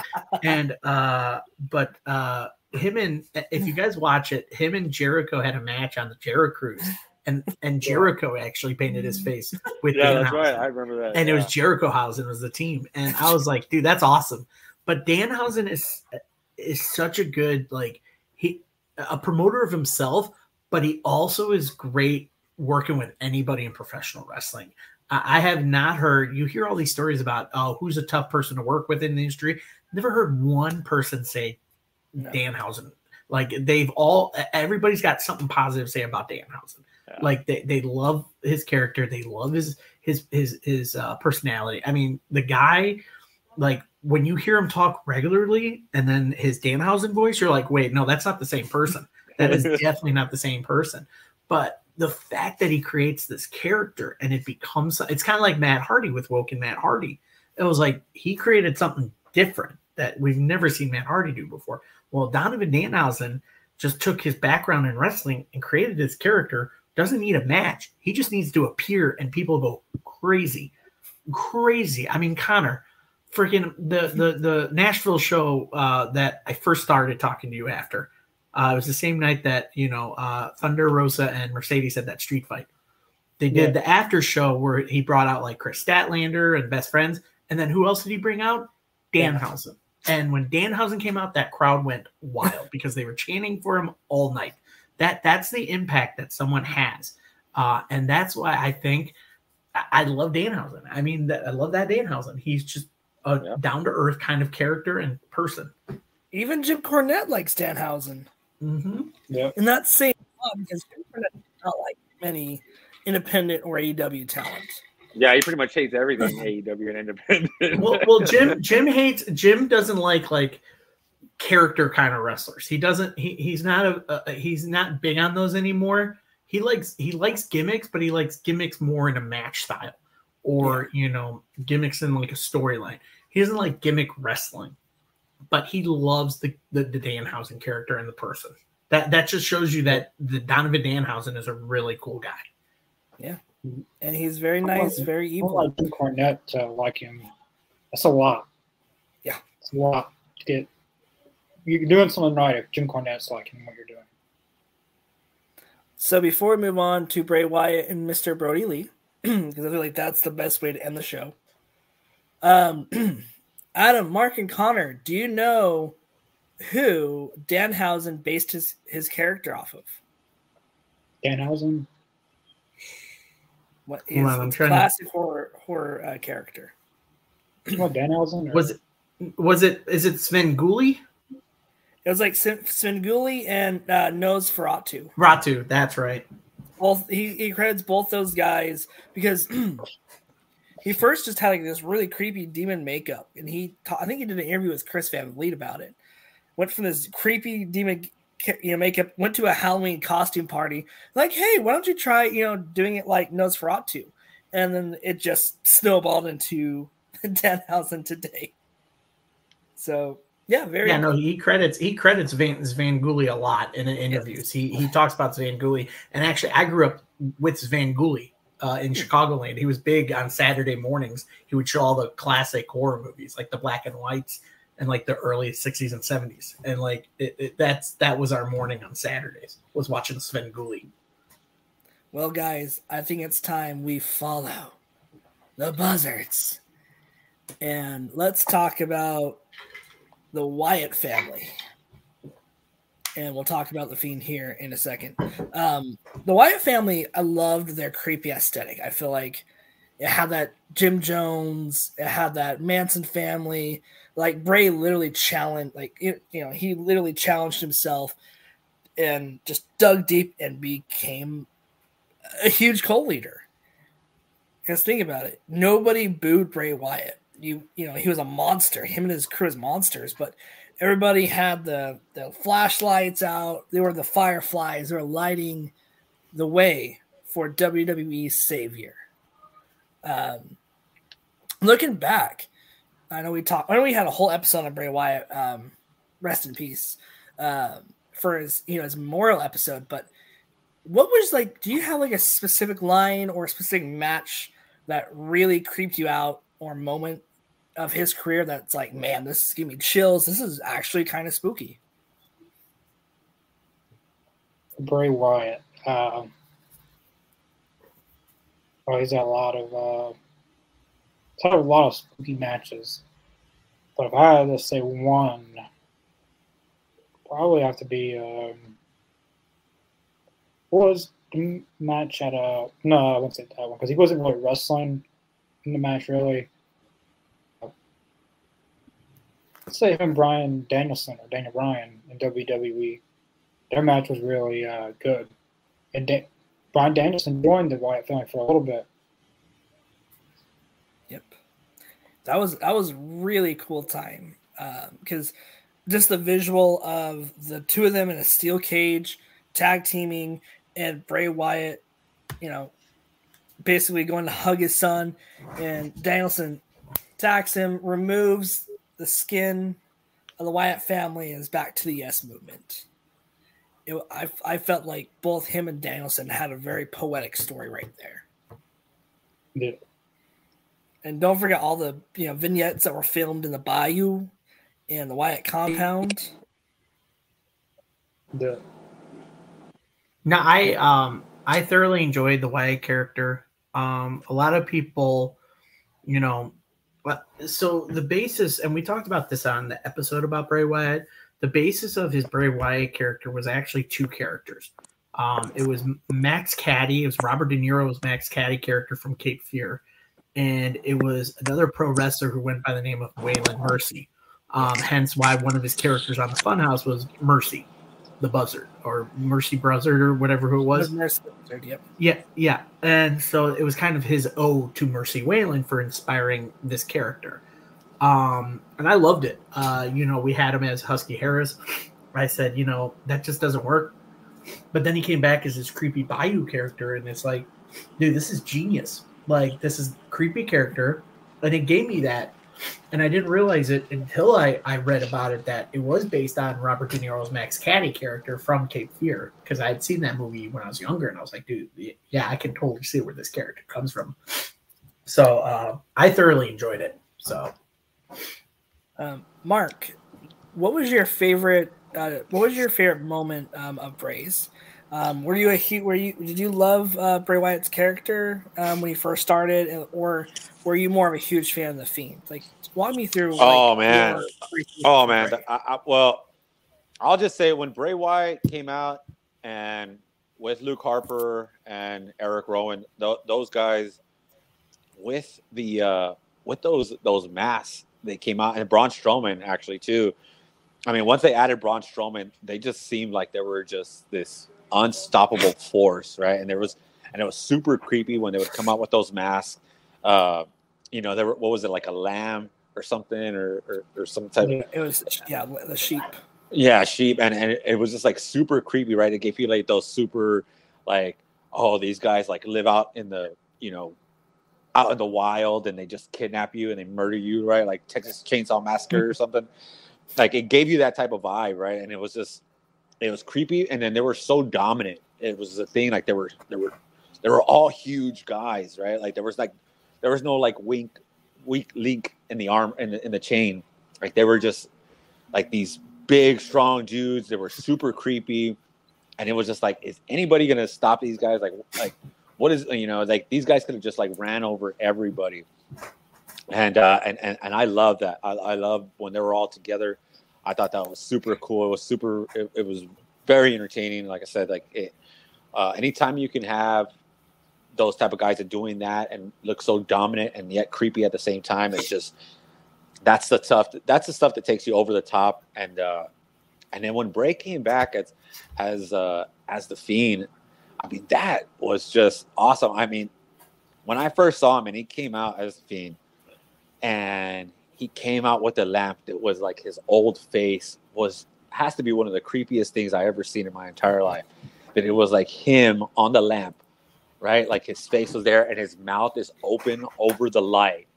And uh but uh him and if you guys watch it, him and Jericho had a match on the Jericho Cruise. And and Jericho actually painted his face with Yeah, that's right. I remember that. and it was yeah. Jericho Hausen was the team. And I was like, dude, that's awesome. But Danhausen is is such a good like he a promoter of himself, but he also is great working with anybody in professional wrestling. I I have not heard you hear all these stories about oh who's a tough person to work with in the industry. Never heard one person say No. Danhausen. Like they've all everybody's got something positive to say about Danhausen. Yeah. Like they, they love his character, they love his his his his uh, personality. I mean, the guy like when you hear him talk regularly and then his Danhausen voice, you're like, wait, no, that's not the same person. That is definitely not the same person. But the fact that he creates this character and it becomes it's kind of like Matt Hardy with Woken Matt Hardy. It was like he created something different that we've never seen Matt Hardy do before. Well, Donovan Danhausen just took his background in wrestling and created this character. Doesn't need a match. He just needs to appear and people go crazy. Crazy. I mean, Connor, freaking the the the Nashville show uh, that I first started talking to you after. Uh, it was the same night that you know uh, Thunder Rosa and Mercedes had that street fight. They did Yeah. the after show where he brought out like Kris Statlander and best friends, and then who else did he bring out? Danhausen. And when Danhausen came out, that crowd went wild because they were chanting for him all night. That that's the impact that someone has, uh, and that's why I think I, I love Danhausen. I mean, that, I love that Danhausen. He's just a Yeah. down to earth kind of character and person. Even Jim Cornette likes Danhausen. hmm Yep. And that's saying a lot because Jim Cornette does not like many independent or AEW talent. Yeah, he pretty much hates everything AEW and independent. Well, well, Jim Jim hates Jim doesn't like like character kind of wrestlers. He doesn't. He, he's not a, a he's not big on those anymore. He likes he likes gimmicks, but he likes gimmicks more in a match style, or you know gimmicks in like a storyline. He doesn't like gimmick wrestling, but he loves the the, the Danhausen character and the person. That that just shows you that the Donovan Danhausen is a really cool guy. Yeah, and he's very nice, very I evil. like Jim Cornette to like him. That's a lot. Yeah. It's a lot to get. You're doing something right if Jim Cornette's liking what you're doing. So before we move on to Bray Wyatt and Mr. Brodie Lee, because I feel like that's the best way to end the show. Um, Adam, Mark, and Connor, do you know who Danhausen based his, his character off of? Danhausen. What on, I'm his trying to- classic horror horror uh, character? What Danhausen? Or, Was it was it is it Svengoolie? It was like Sven- Svengoolie and uh, Nosferatu. Ratu, that's right. both he, he credits both those guys because he first just had like this really creepy demon makeup and he ta- i think he did an interview with chris van Vliet about it went from this creepy demon you know makeup went to a halloween costume party like hey why don't you try you know doing it like nosferatu and then it just snowballed into Danhausen today so yeah very Yeah, no, he credits he credits Van Svengoolie a lot in interviews. He he talks about Van Svengoolie, and actually, I grew up with Svengoolie uh, in Chicagoland. He was big on Saturday mornings. He would show all the classic horror movies, like the black and whites, and like the early '60s and '70s. And like it, it, that's that was our morning on Saturdays was watching Svengoolie. Well, guys, I think it's time we follow the buzzards. And let's talk about the Wyatt family. And we'll talk about the Fiend here in a second. Um, the Wyatt family, I loved their creepy aesthetic. I feel like it had that Jim Jones, it had that Manson family. Like Bray literally challenged, like, it, you know, he literally challenged himself and just dug deep and became a huge cult leader. Because think about it, nobody booed Bray Wyatt. You you know he was a monster. Him and his crew as monsters, but everybody had the the flashlights out. They were the fireflies. They were lighting the way for WWE's savior. Um, looking back, I know we talked. I know we had a whole episode on Bray Wyatt. Um, rest in peace. Um, for his you know his memorial episode, but what was like do you have like a specific line or a specific match that really creeped you out or moment of his career that's like man this is giving me chills this is actually kind of spooky Bray Wyatt. Um, oh, he's had a lot of uh, a lot of spooky matches. But if I had to say one, probably have to be um, what was the match at uh no I won't say that one because he wasn't really wrestling in the match really. Let's say him Bryan Danielson or Daniel Bryan in WWE. Their match was really uh, good. And da- Bryan Danielson joined the Wyatt family for a little bit. yep that was that was really cool time because um, just the visual of the two of them in a steel cage tag teaming and Bray Wyatt, you know, basically going to hug his son, and Danielson attacks him, removes the skin of the Wyatt family, is back to the Yes movement. It, I, I felt like both him and Danielson had a very poetic story right there. Yeah. And don't forget all the you know vignettes that were filmed in the bayou and the Wyatt compound. Yeah. Now I um I thoroughly enjoyed the Wyatt character. Um a lot of people, you know, so the basis, and we talked about this on the episode about Bray Wyatt. The basis of his Bray Wyatt character was actually two characters. Um, it was Max Cady. It was Robert De Niro's Max Cady character from Cape Fear, and it was another pro wrestler who went by the name of Waylon Mercy. Um, hence why one of his characters on the Funhouse was Mercy, the Buzzard, or Mercy Buzzard, or whatever who it was. Mercy Buzzard, yep. Yeah, yeah. And so it was kind of his ode to Mercy Waylon for inspiring this character. Um, and I loved it. Uh, you know, we had him as Husky Harris. I said, you know, that just doesn't work. But then he came back as this creepy Bayou character, and it's like, dude, this is genius. Like, this is creepy character, and it gave me that. And I didn't realize it until I, I read about it that it was based on Robert De Niro's Max Cady character from Cape Fear because I had seen that movie when I was younger, and I was like, dude, yeah, I can totally see where this character comes from. So uh, I thoroughly enjoyed it. So, um, Mark, what was your favorite uh, what was your favorite moment um, of Bray's? Um, were you a were you did you love uh, Bray Wyatt's character um, when he first started, or were you more of a huge fan of the Fiend? Like, walk me through. Like, oh man, oh man. I, I, well, I'll just say when Bray Wyatt came out and with Luke Harper and Erick Rowan, th- those guys with the uh, with those those masks they came out and Braun Strowman actually too I mean, once they added Braun Strowman, they just seemed like they were just this unstoppable force, right? And there was, and it was super creepy when they would come out with those masks. Uh, you know, there were, what was it like a lamb or something, or or, or some type. Of, it was yeah, the sheep. Yeah, sheep, and and it was just like super creepy, right? It gave you like those super, like, oh, these guys like live out in the, you know, out in the wild, and they just kidnap you and they murder you, right? Like Texas Chainsaw Massacre or something like it gave you that type of vibe, right? And it was just it was creepy, and then they were so dominant. It was a thing like they were they were they were all huge guys, right? Like there was like there was no like wink weak link in the arm in the, in the chain. Like they were just like these big strong dudes. They were super creepy, and it was just like, is anybody gonna stop these guys? Like like what is you know like these guys could have just like ran over everybody and uh, and, and and I love that. I, I love when they were all together. I thought that was super cool. It was super. It, it was very entertaining. Like I said, like it. Uh, anytime you can have those type of guys are doing that and look so dominant and yet creepy at the same time, it's just that's the tough. That's the stuff that takes you over the top. And uh, and then when Bray came back as as uh, as the Fiend, I mean that was just awesome. I mean, when I first saw him and he came out as Fiend, and he came out with a lamp that was like his old face was has to be one of the creepiest things I ever seen in my entire life. That it was like him on the lamp, right? Like his face was there and his mouth is open over the light.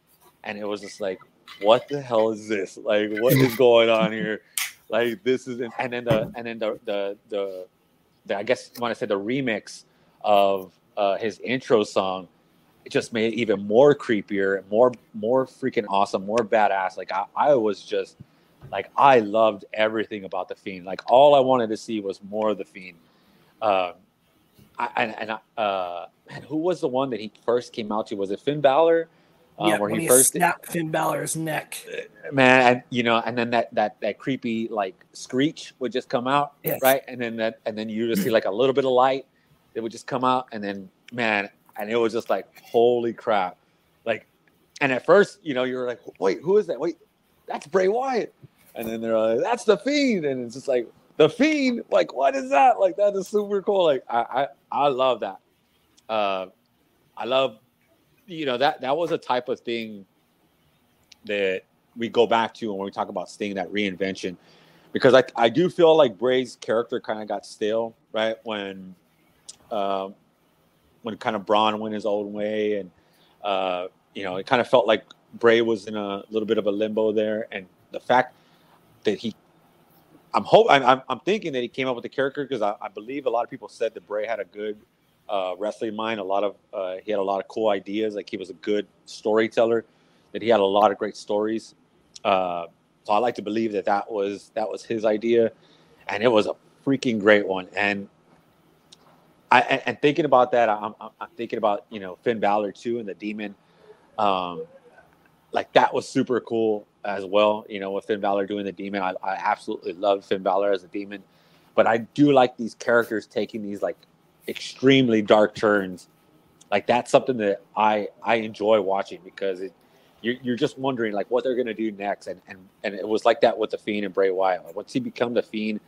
And it was just like, what the hell is this? Like, what is going on here? Like this is and then the and then the the the, the I guess when I said the remix of uh, his intro song it just made it even more creepier, more more freaking awesome, more badass. Like I, I was just like I loved everything about the Fiend. Like all I wanted to see was more of the Fiend. Um, I, and and uh, who was the one that he first came out to? Was it Finn Balor? Um, yeah, where he, he first snapped Finn Balor's neck. Man, and, you know, and then that that that creepy like screech would just come out, yes. right? And then that, and then you just see like a little bit of light. It would just come out, and then man, and it was just like holy crap like and at first you know you're like wait who is that wait that's bray wyatt and then they're like that's the fiend and it's just like the fiend like what is that like that is super cool like i i, I love that uh i love you know that that was a type of thing that we go back to when we talk about Sting, that reinvention, because I I do feel like Bray's character kind of got stale, right? When um, when kind of Braun went his own way, and uh, you know, it kind of felt like Bray was in a little bit of a limbo there, and the fact that he I'm hope I'm, I'm thinking that he came up with the character because I, I, believe a lot of people said that Bray had a good uh, wrestling mind. A lot of uh, he had a lot of cool ideas. Like he was a good storyteller. That he had a lot of great stories. Uh, so I like to believe that that was that was his idea, and it was a freaking great one. And I and, and thinking about that, I'm, I'm thinking about you know Finn Balor too and the Demon. Um, like that was super cool as well. You know, with Finn Balor doing the demon, I, I absolutely love Finn Balor as a demon, but I do like these characters taking these like extremely dark turns. Like that's something that I I enjoy watching because it you're, you're just wondering like what they're gonna do next, and and and it was like that with the Fiend and Bray Wyatt. Like, once he become the Fiend,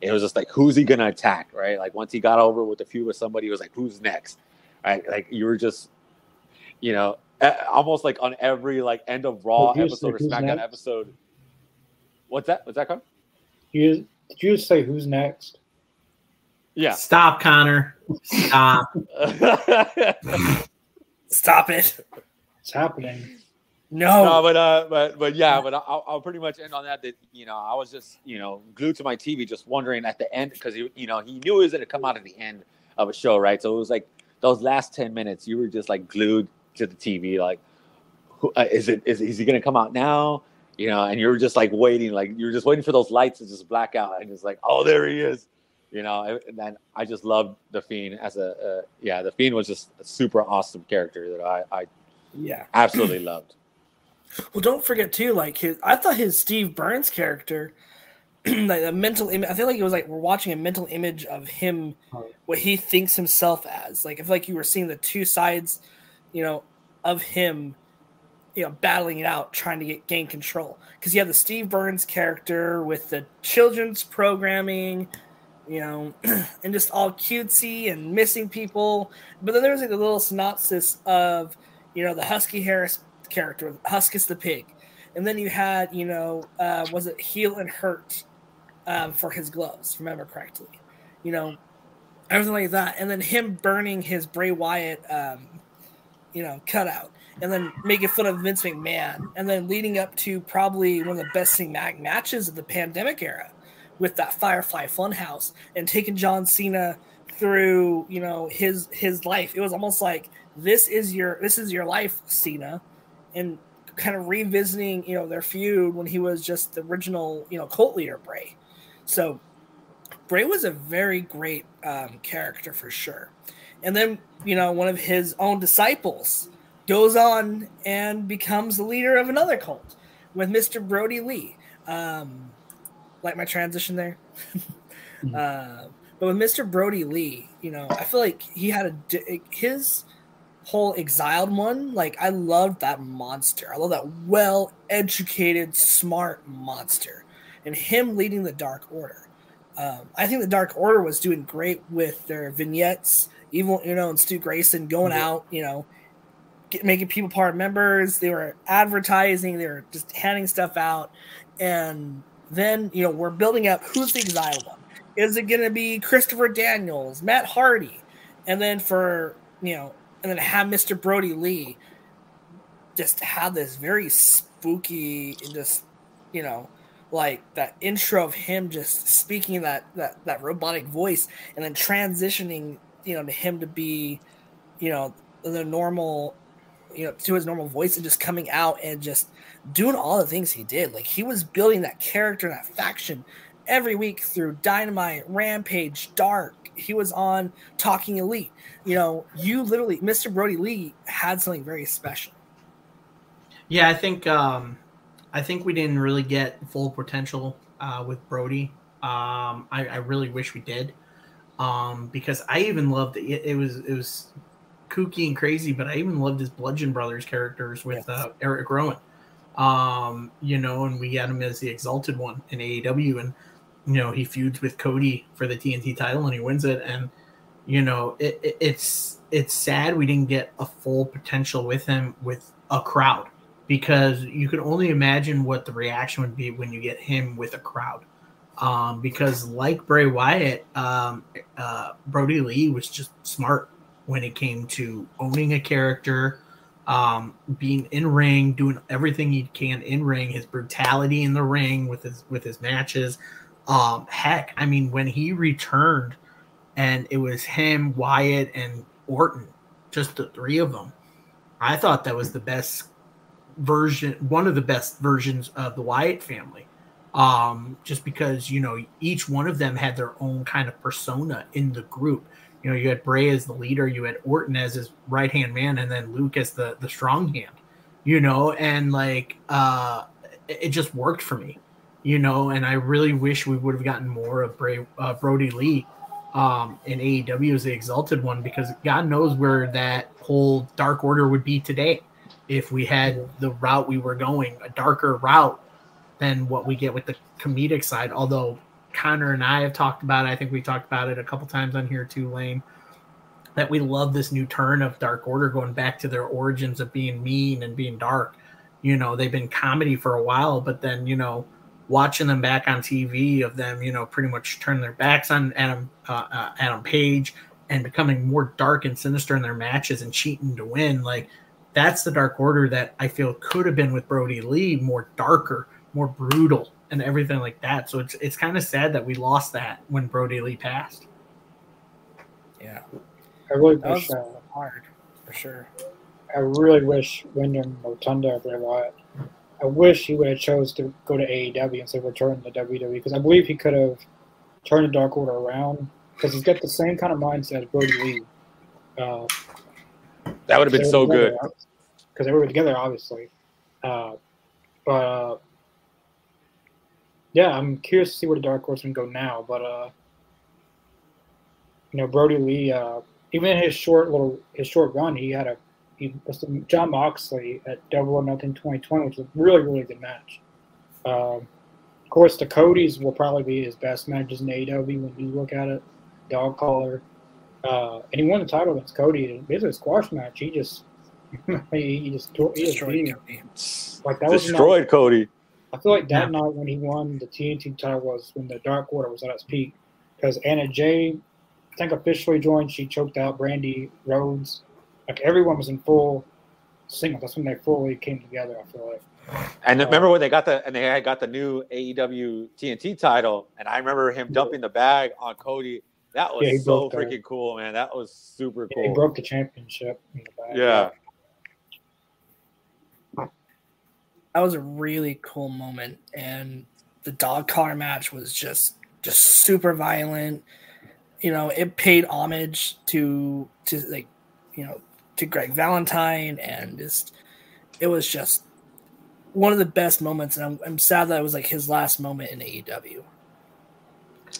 it was just like who's he gonna attack, right? Like once he got over with the feud with somebody, it was like who's next, right? Like you were just, you know, almost like on every like end of Raw episode or SmackDown next? episode. What's that? What's that called? You did you just say who's next? Yeah. Stop, Connor. Stop. Stop it. It's happening. No. No, but uh, but but yeah, but I'll, I'll pretty much end on that. That you know, I was just you know glued to my TV, just wondering at the end because you you know he knew it was going to come out at the end of a show, right? So it was like those last ten minutes, you were just like glued to the TV, like, who, uh, is it is, is he going to come out now? You know, and you're just like waiting, like you're just waiting for those lights to just black out, and it's like, oh, there he is. You know, and then I just loved the Fiend as a uh, yeah, the Fiend was just a super awesome character that I I yeah absolutely loved. Well, don't forget too, like his I thought his Steve Burns character like a mental image. I feel like it was like we're watching a mental image of him, what he thinks himself as. Like if like you were seeing the two sides you know, of him, you know, battling it out, trying to get gain control. Because you have the Steve Burns character with the children's programming, you know, and just all cutesy and missing people. But then there was like a little synopsis of, you know, the Husky Harris character, Huskus the pig. And then you had, you know, uh, was it Heel and Hurt um, for his gloves, remember correctly? You know, everything like that. And then him burning his Bray Wyatt um, you know, cutout, and then making fun of Vince McMahon, and then leading up to probably one of the best thing matches of the pandemic era with that Firefly Funhouse and taking John Cena through, you know, his his life. It was almost like this is your this is your life, Cena, and kind of revisiting, you know, their feud when he was just the original, you know, cult leader Bray. So Bray was a very great um, character for sure. And then, you know, one of his own disciples goes on and becomes the leader of another cult with Mr. Brodie Lee. Um, like my transition there. mm-hmm. uh, but with Mr. Brodie Lee, you know, I feel like he had a his whole exiled one. Like I loved that monster. I love that well educated, smart monster, and him leading the Dark Order. Um, I think the Dark Order was doing great with their vignettes even you know, and Stu Grayson going yeah. out, you know, get, making people part members. They were advertising. They were just handing stuff out, and then you know we're building up. Who's the exiled one? Is it going to be Christopher Daniels, Matt Hardy, and then for you know, and then have Mr. Brodie Lee just have this very spooky and just you know like that intro of him just speaking that that that robotic voice and then transitioning you know to him to be you know the normal you know to his normal voice and just coming out and just doing all the things he did. Like he was building that character that faction every week through dynamite rampage dark. He was on talking elite. You know you literally mr brodie lee had something very special. Yeah i think um i think we didn't really get full potential uh with brodie. Um i, I really wish we did um, because I even loved it. It was it was kooky and crazy, but I even loved his Bludgeon Brothers characters with uh, Erick Rowan. Um, you know, and we had him as the exalted one in AEW, and you know he feuds with Cody for the TNT title and he wins it, and you know it, it, it's it's sad we didn't get a full potential with him with a crowd because you can only imagine what the reaction would be when you get him with a crowd. Um, because like Bray Wyatt, um, uh, Brodie Lee was just smart when it came to owning a character, um, being in ring, doing everything he can in ring, his brutality in the ring with his with his matches. Um, heck, I mean, when he returned, and it was him, Wyatt, and Orton, just the three of them. I thought that was the best version, one of the best versions of the Wyatt family. Um, just because you know each one of them had their own kind of persona in the group. You know, you had Bray as the leader, you had Orton as his right hand man, and then Luke as the the strong hand. You know, and like uh, it just worked for me. You know, and I really wish we would have gotten more of Bray uh, Brodie Lee um, in AEW as the Exalted One because God knows where that whole Dark Order would be today if we had the route we were going, a darker route than what we get with the comedic side. Although Connor and I have talked about it, I think we talked about it a couple times on here too, Lane, that we love this new turn of Dark Order going back to their origins of being mean and being dark. You know, they've been comedy for a while, but then, you know, watching them back on TV of them, you know, pretty much turning their backs on Adam uh, uh, Adam Page and becoming more dark and sinister in their matches and cheating to win. Like that's the Dark Order that I feel could have been with Brodie Lee, more darker, more brutal, and everything like that. So it's it's kind of sad that we lost that when Brodie Lee passed. Yeah, I really that wish. was Uh, hard for sure. I really wish Windham Rotunda Bray Wyatt. I wish he would have chose to go to AEW instead of returning to WWE because I believe he could have turned the Dark Order around because he's got the same kind of mindset as Brodie Lee. Uh, That would have been so good. because they were together, obviously. Uh, but uh, yeah, I'm curious to see where the Dark Horsemen go now. But uh, you know, Brodie Lee, uh, even in his short little his short run, he had a he was Jon Moxley at Double or Nothing 2020, which was a really really good match. Um, of course, the Cody's will probably be his best matches in AEW when you look at it. Dog collar, uh, and he won the title against Cody. It was a squash match. He just he, he just he just Destroyed beat him. Cody. Like that was not- Destroyed Cody. I feel like that Yeah. night when he won the TNT title was when the Dark Order was at its peak. Because Anna Jay, I think officially joined. She choked out Brandi Rhodes. Like everyone was in full sync. That's when they fully came together. I feel like. And remember when they got the and they had got the new AEW TNT title, and I remember him dumping the bag on Cody. That was Yeah, so that. freaking cool, man. That was super Yeah, he cool. broke the championship. In the. Yeah. That was a really cool moment, and the dog collar match was just just super violent. You know, it paid homage to to like you know to Greg Valentine, and just it was just one of the best moments. And I'm, I'm sad that it was like his last moment in AEW.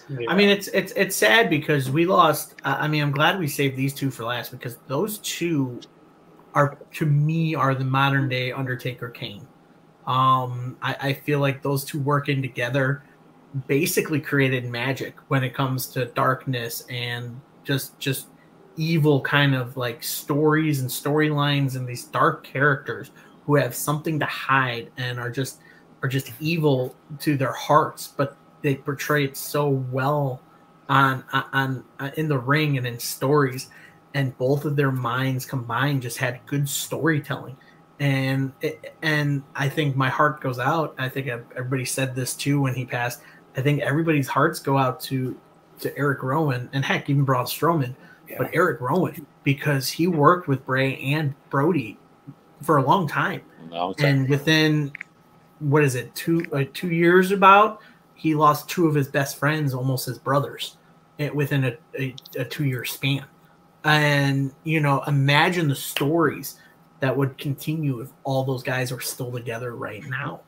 Yeah. I mean, it's it's it's sad because we lost. I mean, I'm glad we saved these two for last because those two are to me are the modern day Undertaker Kane. Um, I, I feel like those two working together basically created magic when it comes to darkness and just just evil kind of like stories and storylines and these dark characters who have something to hide and are just are just evil to their hearts, but they portray it so well on on, on in the ring and in stories. And both of their minds combined just had good storytelling and it, and I think my heart goes out. I think everybody said this too when he passed. I think everybody's hearts go out to to Erick Rowan and heck even Braun Strowman. Yeah. but Erick Rowan because he worked with Bray and Brody for a long time. No, I'm and within what is it two like two years about he lost two of his best friends almost his brothers eh, within a, a, a two year span. And you know imagine the stories that would continue if all those guys were still together right now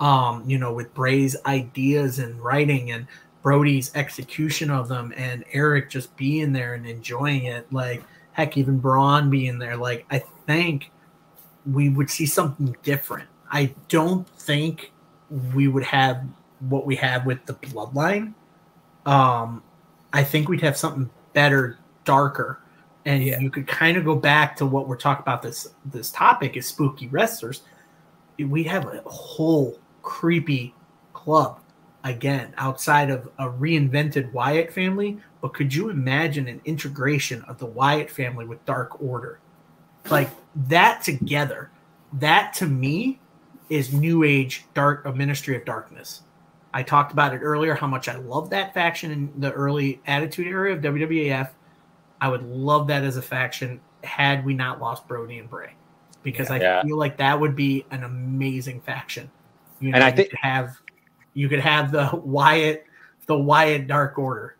um you know with bray's ideas and writing and brodie's execution of them and erick just being there and enjoying it like heck even braun being there like i think we would see something different. I don't think we would have what we have with the bloodline. Um, I think we'd have something better, darker, and Yeah. you could kind of go back to what we're talking about. This this topic is spooky wrestlers. we have a whole creepy club again outside of a reinvented Wyatt family. But could you imagine an integration of the Wyatt family with Dark Order? Like that together, that to me is New Age Dark a Ministry of Darkness. I talked about it earlier how much I love that faction in the early Attitude era of WWF. I would love that as a faction had we not lost Brodie and Bray, because I Yeah. feel like that would be an amazing faction. You And I think- have you could have the Wyatt the Wyatt Dark Order.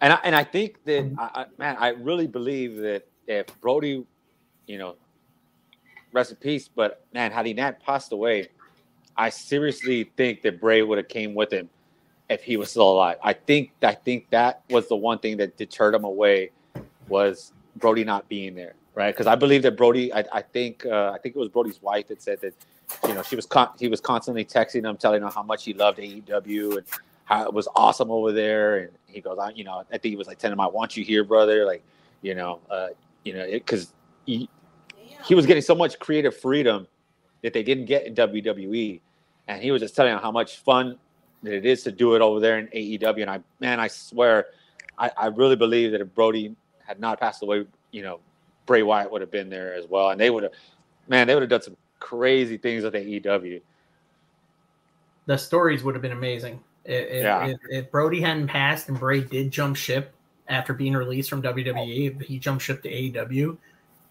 And I, and I think that um, I, I, man, I really believe that if Brodie, you know, rest in peace, but man, had he not passed away, I seriously think that Bray would have came with him if he was still alive. I think I think that was the one thing that deterred him away was Brodie not being there, right? Because I believe that Brodie, I, I think uh, I think it was Brodie's wife that said that you know she was con- he was constantly texting him, telling him how much he loved AEW and how it was awesome over there. And he goes, I, you know, I think he was like telling him, "I want you here, brother." Like, you know, uh, you know, because he he was getting so much creative freedom that they didn't get in WWE, and he was just telling him how much fun that it is to do it over there in AEW. And I, man, I swear, I, I really believe that if Brodie had not passed away, you know, Bray Wyatt would have been there as well, and they would have, man, they would have done some crazy things with the AEW. The stories would have been amazing. If, Yeah. if, if Brodie hadn't passed and Bray did jump ship after being released from WWE, if he jumped ship to AEW,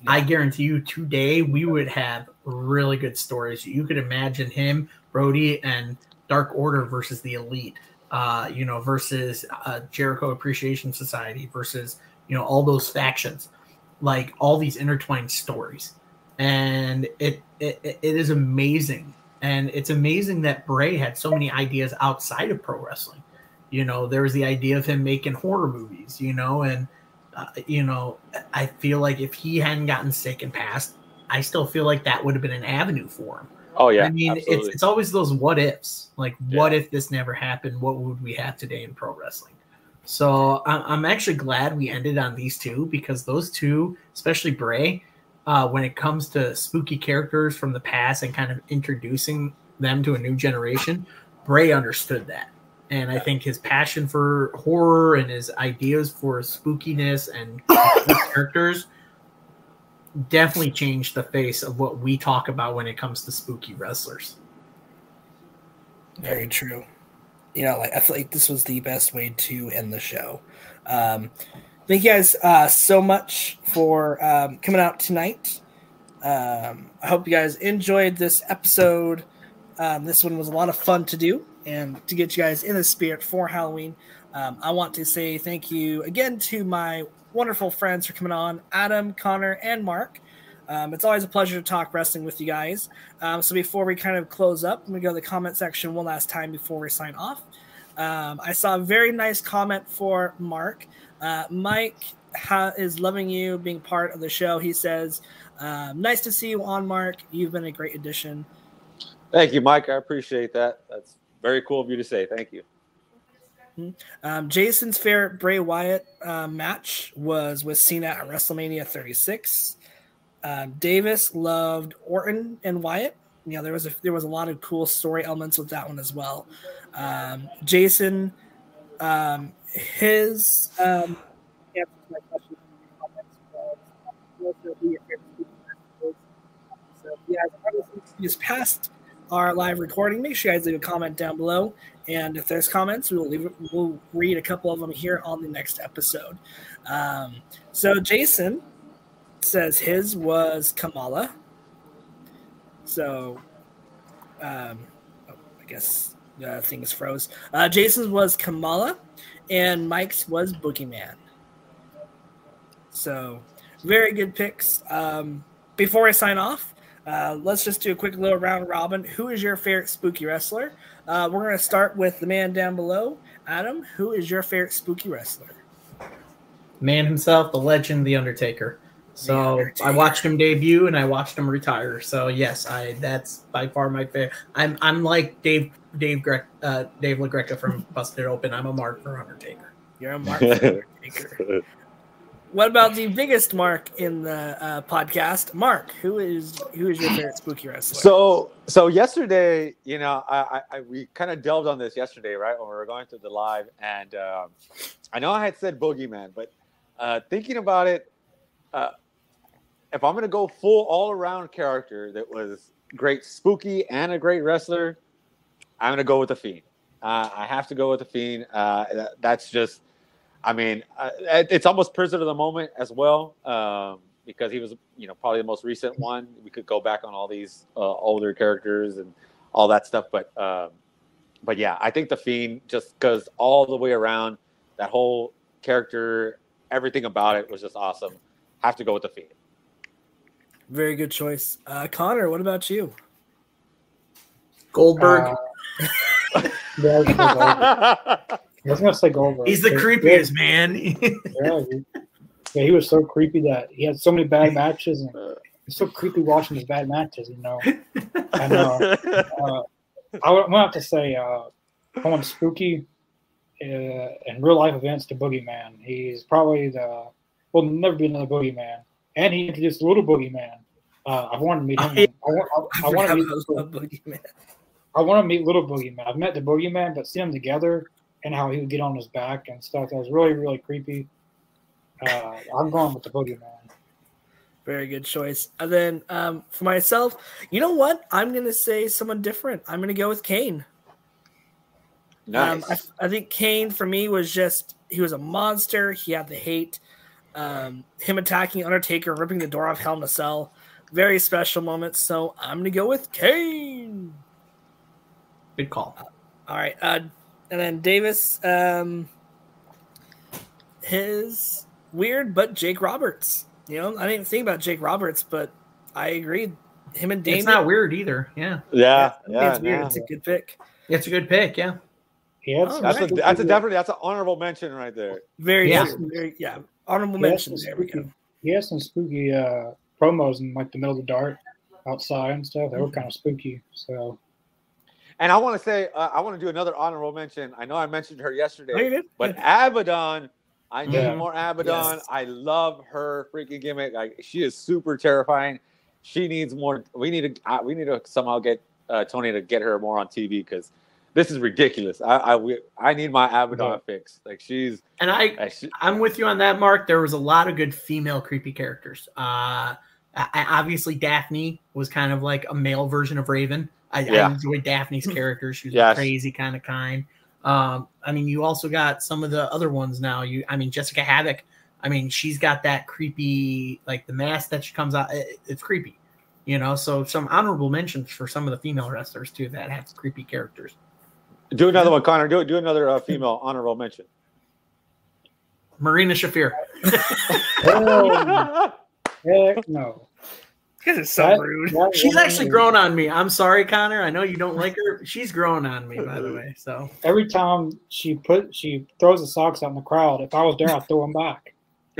I guarantee you today we would have really good stories. You could imagine him, Brodie, and Dark Order versus the Elite, uh, you know, versus uh, Jericho Appreciation Society versus, you know, all those factions, like all these intertwined stories. And it, it, it is amazing. And it's amazing that Bray had so many ideas outside of pro wrestling. You know, there was the idea of him making horror movies, you know, and uh, you know, I feel like if he hadn't gotten sick and passed, I still feel like that would have been an avenue for him. Oh yeah, I mean, it's absolutely. it's always those what ifs. Like, what Yeah. if this never happened? What would we have today in pro wrestling? So I'm, I'm actually glad we ended on these two because those two, especially Bray, uh, when it comes to spooky characters from the past and kind of introducing them to a new generation, Bray understood that. And I think his passion for horror and his ideas for spookiness and characters definitely changed the face of what we talk about when it comes to spooky wrestlers. Very true. You know, like I feel like this was the best way to end the show. Um, thank you guys uh, so much for um, coming out tonight. Um, I hope you guys enjoyed this episode. Um, this one was a lot of fun to do and to get you guys in the spirit for Halloween. Um, I want to say thank you again to my wonderful friends for coming on Adam, Connor, and Mark. Um, it's always a pleasure to talk wrestling with you guys. Um, so before we kind of close up, let me go to the comment section one last time before we sign off. Um, I saw a very nice comment for Mark. Uh, Mike ha- is loving you being part of the show. He says, um, "Nice to see you on, Mark. You've been a great addition." Thank you, Mike. I appreciate that. That's very cool of you to say. Thank you. Um, Jason's favorite Bray Wyatt uh, match was with Cena at WrestleMania 36. Um, Davis loved Orton and Wyatt. You know, there was a there was a lot of cool story elements with that one as well. Um, Jason, um, his um? So, yeah, just past our live recording, make sure you guys leave a comment down below. And if there's comments, we will leave, we'll read a couple of them here on the next episode. Um, so Jason says his was Kamala. So, um, oh, I guess the uh, things froze. Uh, Jason's was Kamala, and Mike's was Boogeyman. So, very good picks. Um, before I sign off, uh, let's just do a quick little round robin. Who is your favorite spooky wrestler? Uh, we're going to start with the man down below. Adam, who is your favorite spooky wrestler? Man himself, the legend, the Undertaker. So I watched him debut and I watched him retire. So yes, I that's by far my favorite. I'm I'm like Dave Dave Gre- uh, Dave LaGreca from Busted Open. I'm a mark for Undertaker. You're a Mark Undertaker. what about the biggest mark in the uh, podcast? Mark, who is who is your favorite spooky wrestler? So, so yesterday, you know, I, I, I we kind of delved on this yesterday, right, when we were going through the live, and um, I know I had said Boogeyman, but uh, thinking about it, uh, if I'm gonna go full all around character that was great spooky and a great wrestler, I'm gonna go with the Fiend. Uh, I have to go with the Fiend. Uh, that, that's just, I mean, uh, it's almost prisoner of the moment as well um, because he was, you know, probably the most recent one. We could go back on all these uh, older characters and all that stuff, but um, but yeah, I think the Fiend just because all the way around that whole character, everything about it was just awesome. Have to go with the Fiend. Very good choice, uh, Connor. What about you? Goldberg. Uh, yeah, I was gonna say Goldberg. I was gonna say Goldberg. He's the Yeah, creepiest man. Yeah, he, yeah, he was so creepy that he had so many bad matches, and it's so creepy watching his bad matches. You know, I know. Uh, I would, I'm gonna have to say, uh, going spooky uh, in real life events to Boogeyman. He's probably the will never be another Boogeyman, and he introduced the little Boogeyman. Uh, I wanted to meet him. I, want, I, I want to meet. little, Boogeyman. I want to meet Little Boogeyman. I've met the Boogeyman, but seeing them together and how he would get on his back and stuff, that was really, really creepy. Uh, I'm going with the Boogeyman. Very good choice. And then um, for myself, you know what? I'm gonna say someone different. I'm gonna go with Kane. nice. Um, I, I think Kane for me was just he was a monster. He had the hate. Um, him attacking Undertaker, ripping the door off Hell in a Cell, very special moments. So I'm gonna go with Kane. Good call. All right, uh, and then Davis, um, his weird, but Jake Roberts. You know, I didn't think about Jake Roberts, but I agree. Him and Damien. It's not weird either. Yeah. yeah, I yeah, it's weird. no. It's a good pick. It's a good pick. Yeah. He had Oh, some That's a Right. that's a definitely that's an honorable mention right there. Very, Yeah. yeah, very, yeah. Honorable mention. it's There we go. he has some spooky uh, promos in like the middle of the dark outside and stuff. They were kind of spooky. So And I want to say uh, I want to do another honorable mention. I know I mentioned her yesterday. Did? But Abaddon, I need Yeah. more Abaddon. Yes. I love her freaking gimmick. Like she is super terrifying. She needs more. We need to. Uh, we need to somehow get uh, Tony to get her more on TV because this is ridiculous. I I, we, I need my Abaddon Yeah. fix. Like she's. And I, uh, she, I'm with you on that, Mark. There was a lot of good female creepy characters. Uh, I, I- obviously, Daffney was kind of like a male version of Raven. I, Yeah. I enjoyed Daffney's character. She was Yes. a crazy kind of kind. Um, I mean, you also got some of the other ones now. You, I mean, Jessicka Havok. I mean, she's got that creepy, like the mask that she comes out. It, it's creepy, you know. So some honorable mentions for some of the female wrestlers too that have creepy characters. do another one, Connor. Do do another uh, female honorable mention. Marina Shafir. oh, heck no. This is so That- rude. that She's actually grown on me. I'm sorry, Connor. I know you don't like her. She's grown on me, by the way. So Every time she put she throws the socks out in the crowd. If I was there, I'd throw them back.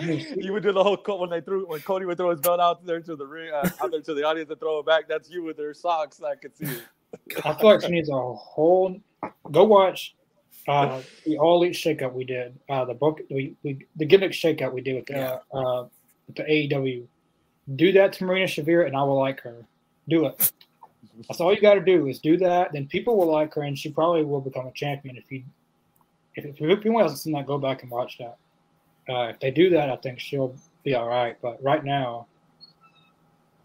you would do the whole co- when they threw when Cody would throw his belt out there to the ring, uh, out there to the audience and throw it back. That's you with their socks. I could see it. I feel like she needs a whole. Go watch uh, the All Elite shakeup we did. Uh, the book, we, we the gimmick shakeup we did with the Yeah. uh, with the AEW. Do that to Marina Shafir, and I will like her. Do it. That's all you got to do is do that. Then people will like her, and she probably will become a champion. If you, if, if anyone hasn't seen that, go back and watch that. Uh, if they do that, I think she'll be all right. But right now,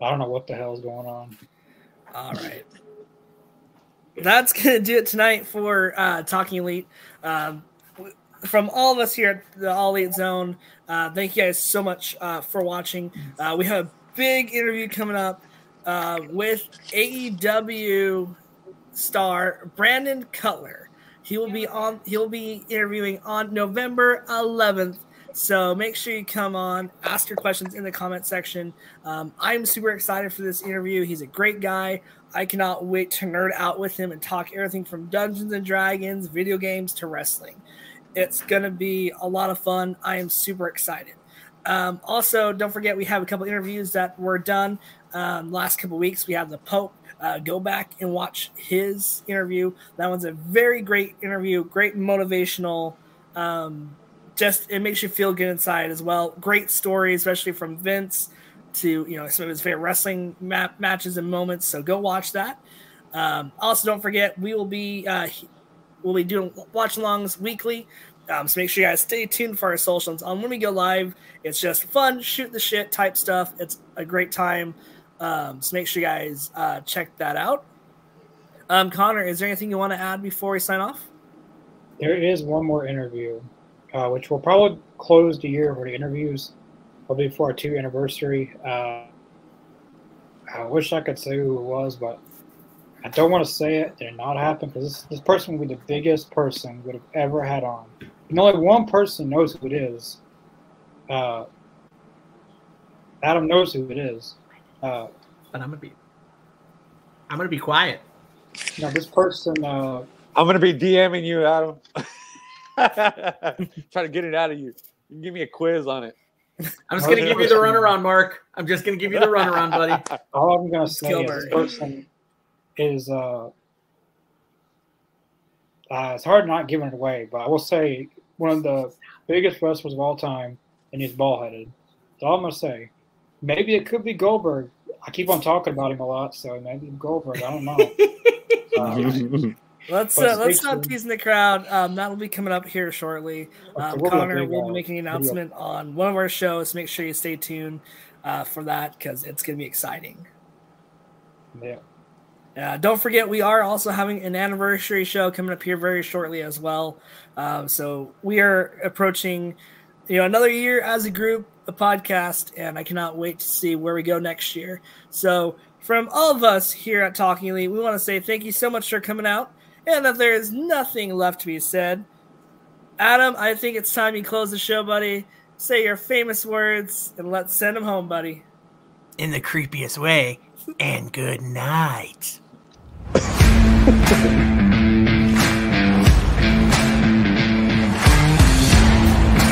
I don't know what the hell's going on. All right. That's gonna do it tonight for uh, Talking Elite. Um, from all of us here at the All Elite Zone, uh, thank you guys so much uh, for watching. Uh, we have a big interview coming up uh, with AEW star Brandon Cutler. He will be on. He'll be interviewing on November 11th. So make sure you come on, ask your questions in the comment section. Um, I'm super excited for this interview. He's a great guy. I cannot wait to nerd out with him and talk everything from Dungeons and Dragons, video games to wrestling. It's going to be a lot of fun. I am super excited. Um, also, don't forget we have a couple interviews that were done um, last couple weeks. We have the Pope. Uh, go back and watch his interview. That one's a very great interview, great motivational um, just it makes you feel good inside as well. Great story, especially from Vince to you know some of his favorite wrestling map matches and moments. So go watch that. Um, also, don't forget we will be uh, we'll be doing watch alongs weekly. Um, so make sure you guys stay tuned for our socials on when we go live. It's just fun, shoot the shit type stuff. It's a great time. Um, so make sure you guys uh, check that out. Um, Connor, is there anything you want to add before we sign off? There is one more interview, uh, which will probably close the year for the interviews, probably for our two anniversary. Uh, I wish I could say who it was, but I don't want to say it. It did not happen because this, this person would be the biggest person would have ever had on. And only one person knows who it is. Uh, Adam knows who it is. Uh, but I'm gonna be, I'm gonna be quiet. Now this person. Uh, I'm gonna be DMing you, Adam. Try to get it out of you. You can give me a quiz on it. I'm just gonna give you the runaround, Mark. I'm just gonna give you the runaround, buddy. All I'm gonna say is this person is uh, uh, it's hard not giving it away, but I will say one of the biggest wrestlers of all time, and he's ball headed. That's all I'm gonna say. Maybe it could be Goldberg. I keep on talking about him a lot, so maybe Goldberg. I don't know. uh, let's uh, let's stop teasing the crowd. Um, that will be coming up here shortly. Um, Connor will be making an announcement on one of our shows. Make sure you stay tuned uh, for that because it's going to be exciting. Yeah. Uh, don't forget, we are also having an anniversary show coming up here very shortly as well. Um, so we are approaching, you know, another year as a group, a podcast, and I cannot wait to see where we go next year. So from all of us here at Talking Elite, we want to say thank you so much for coming out, and that there is nothing left to be said. Adam, I think it's time you close the show, buddy. Say your famous words, and let's send them home, buddy. In the creepiest way, and good night.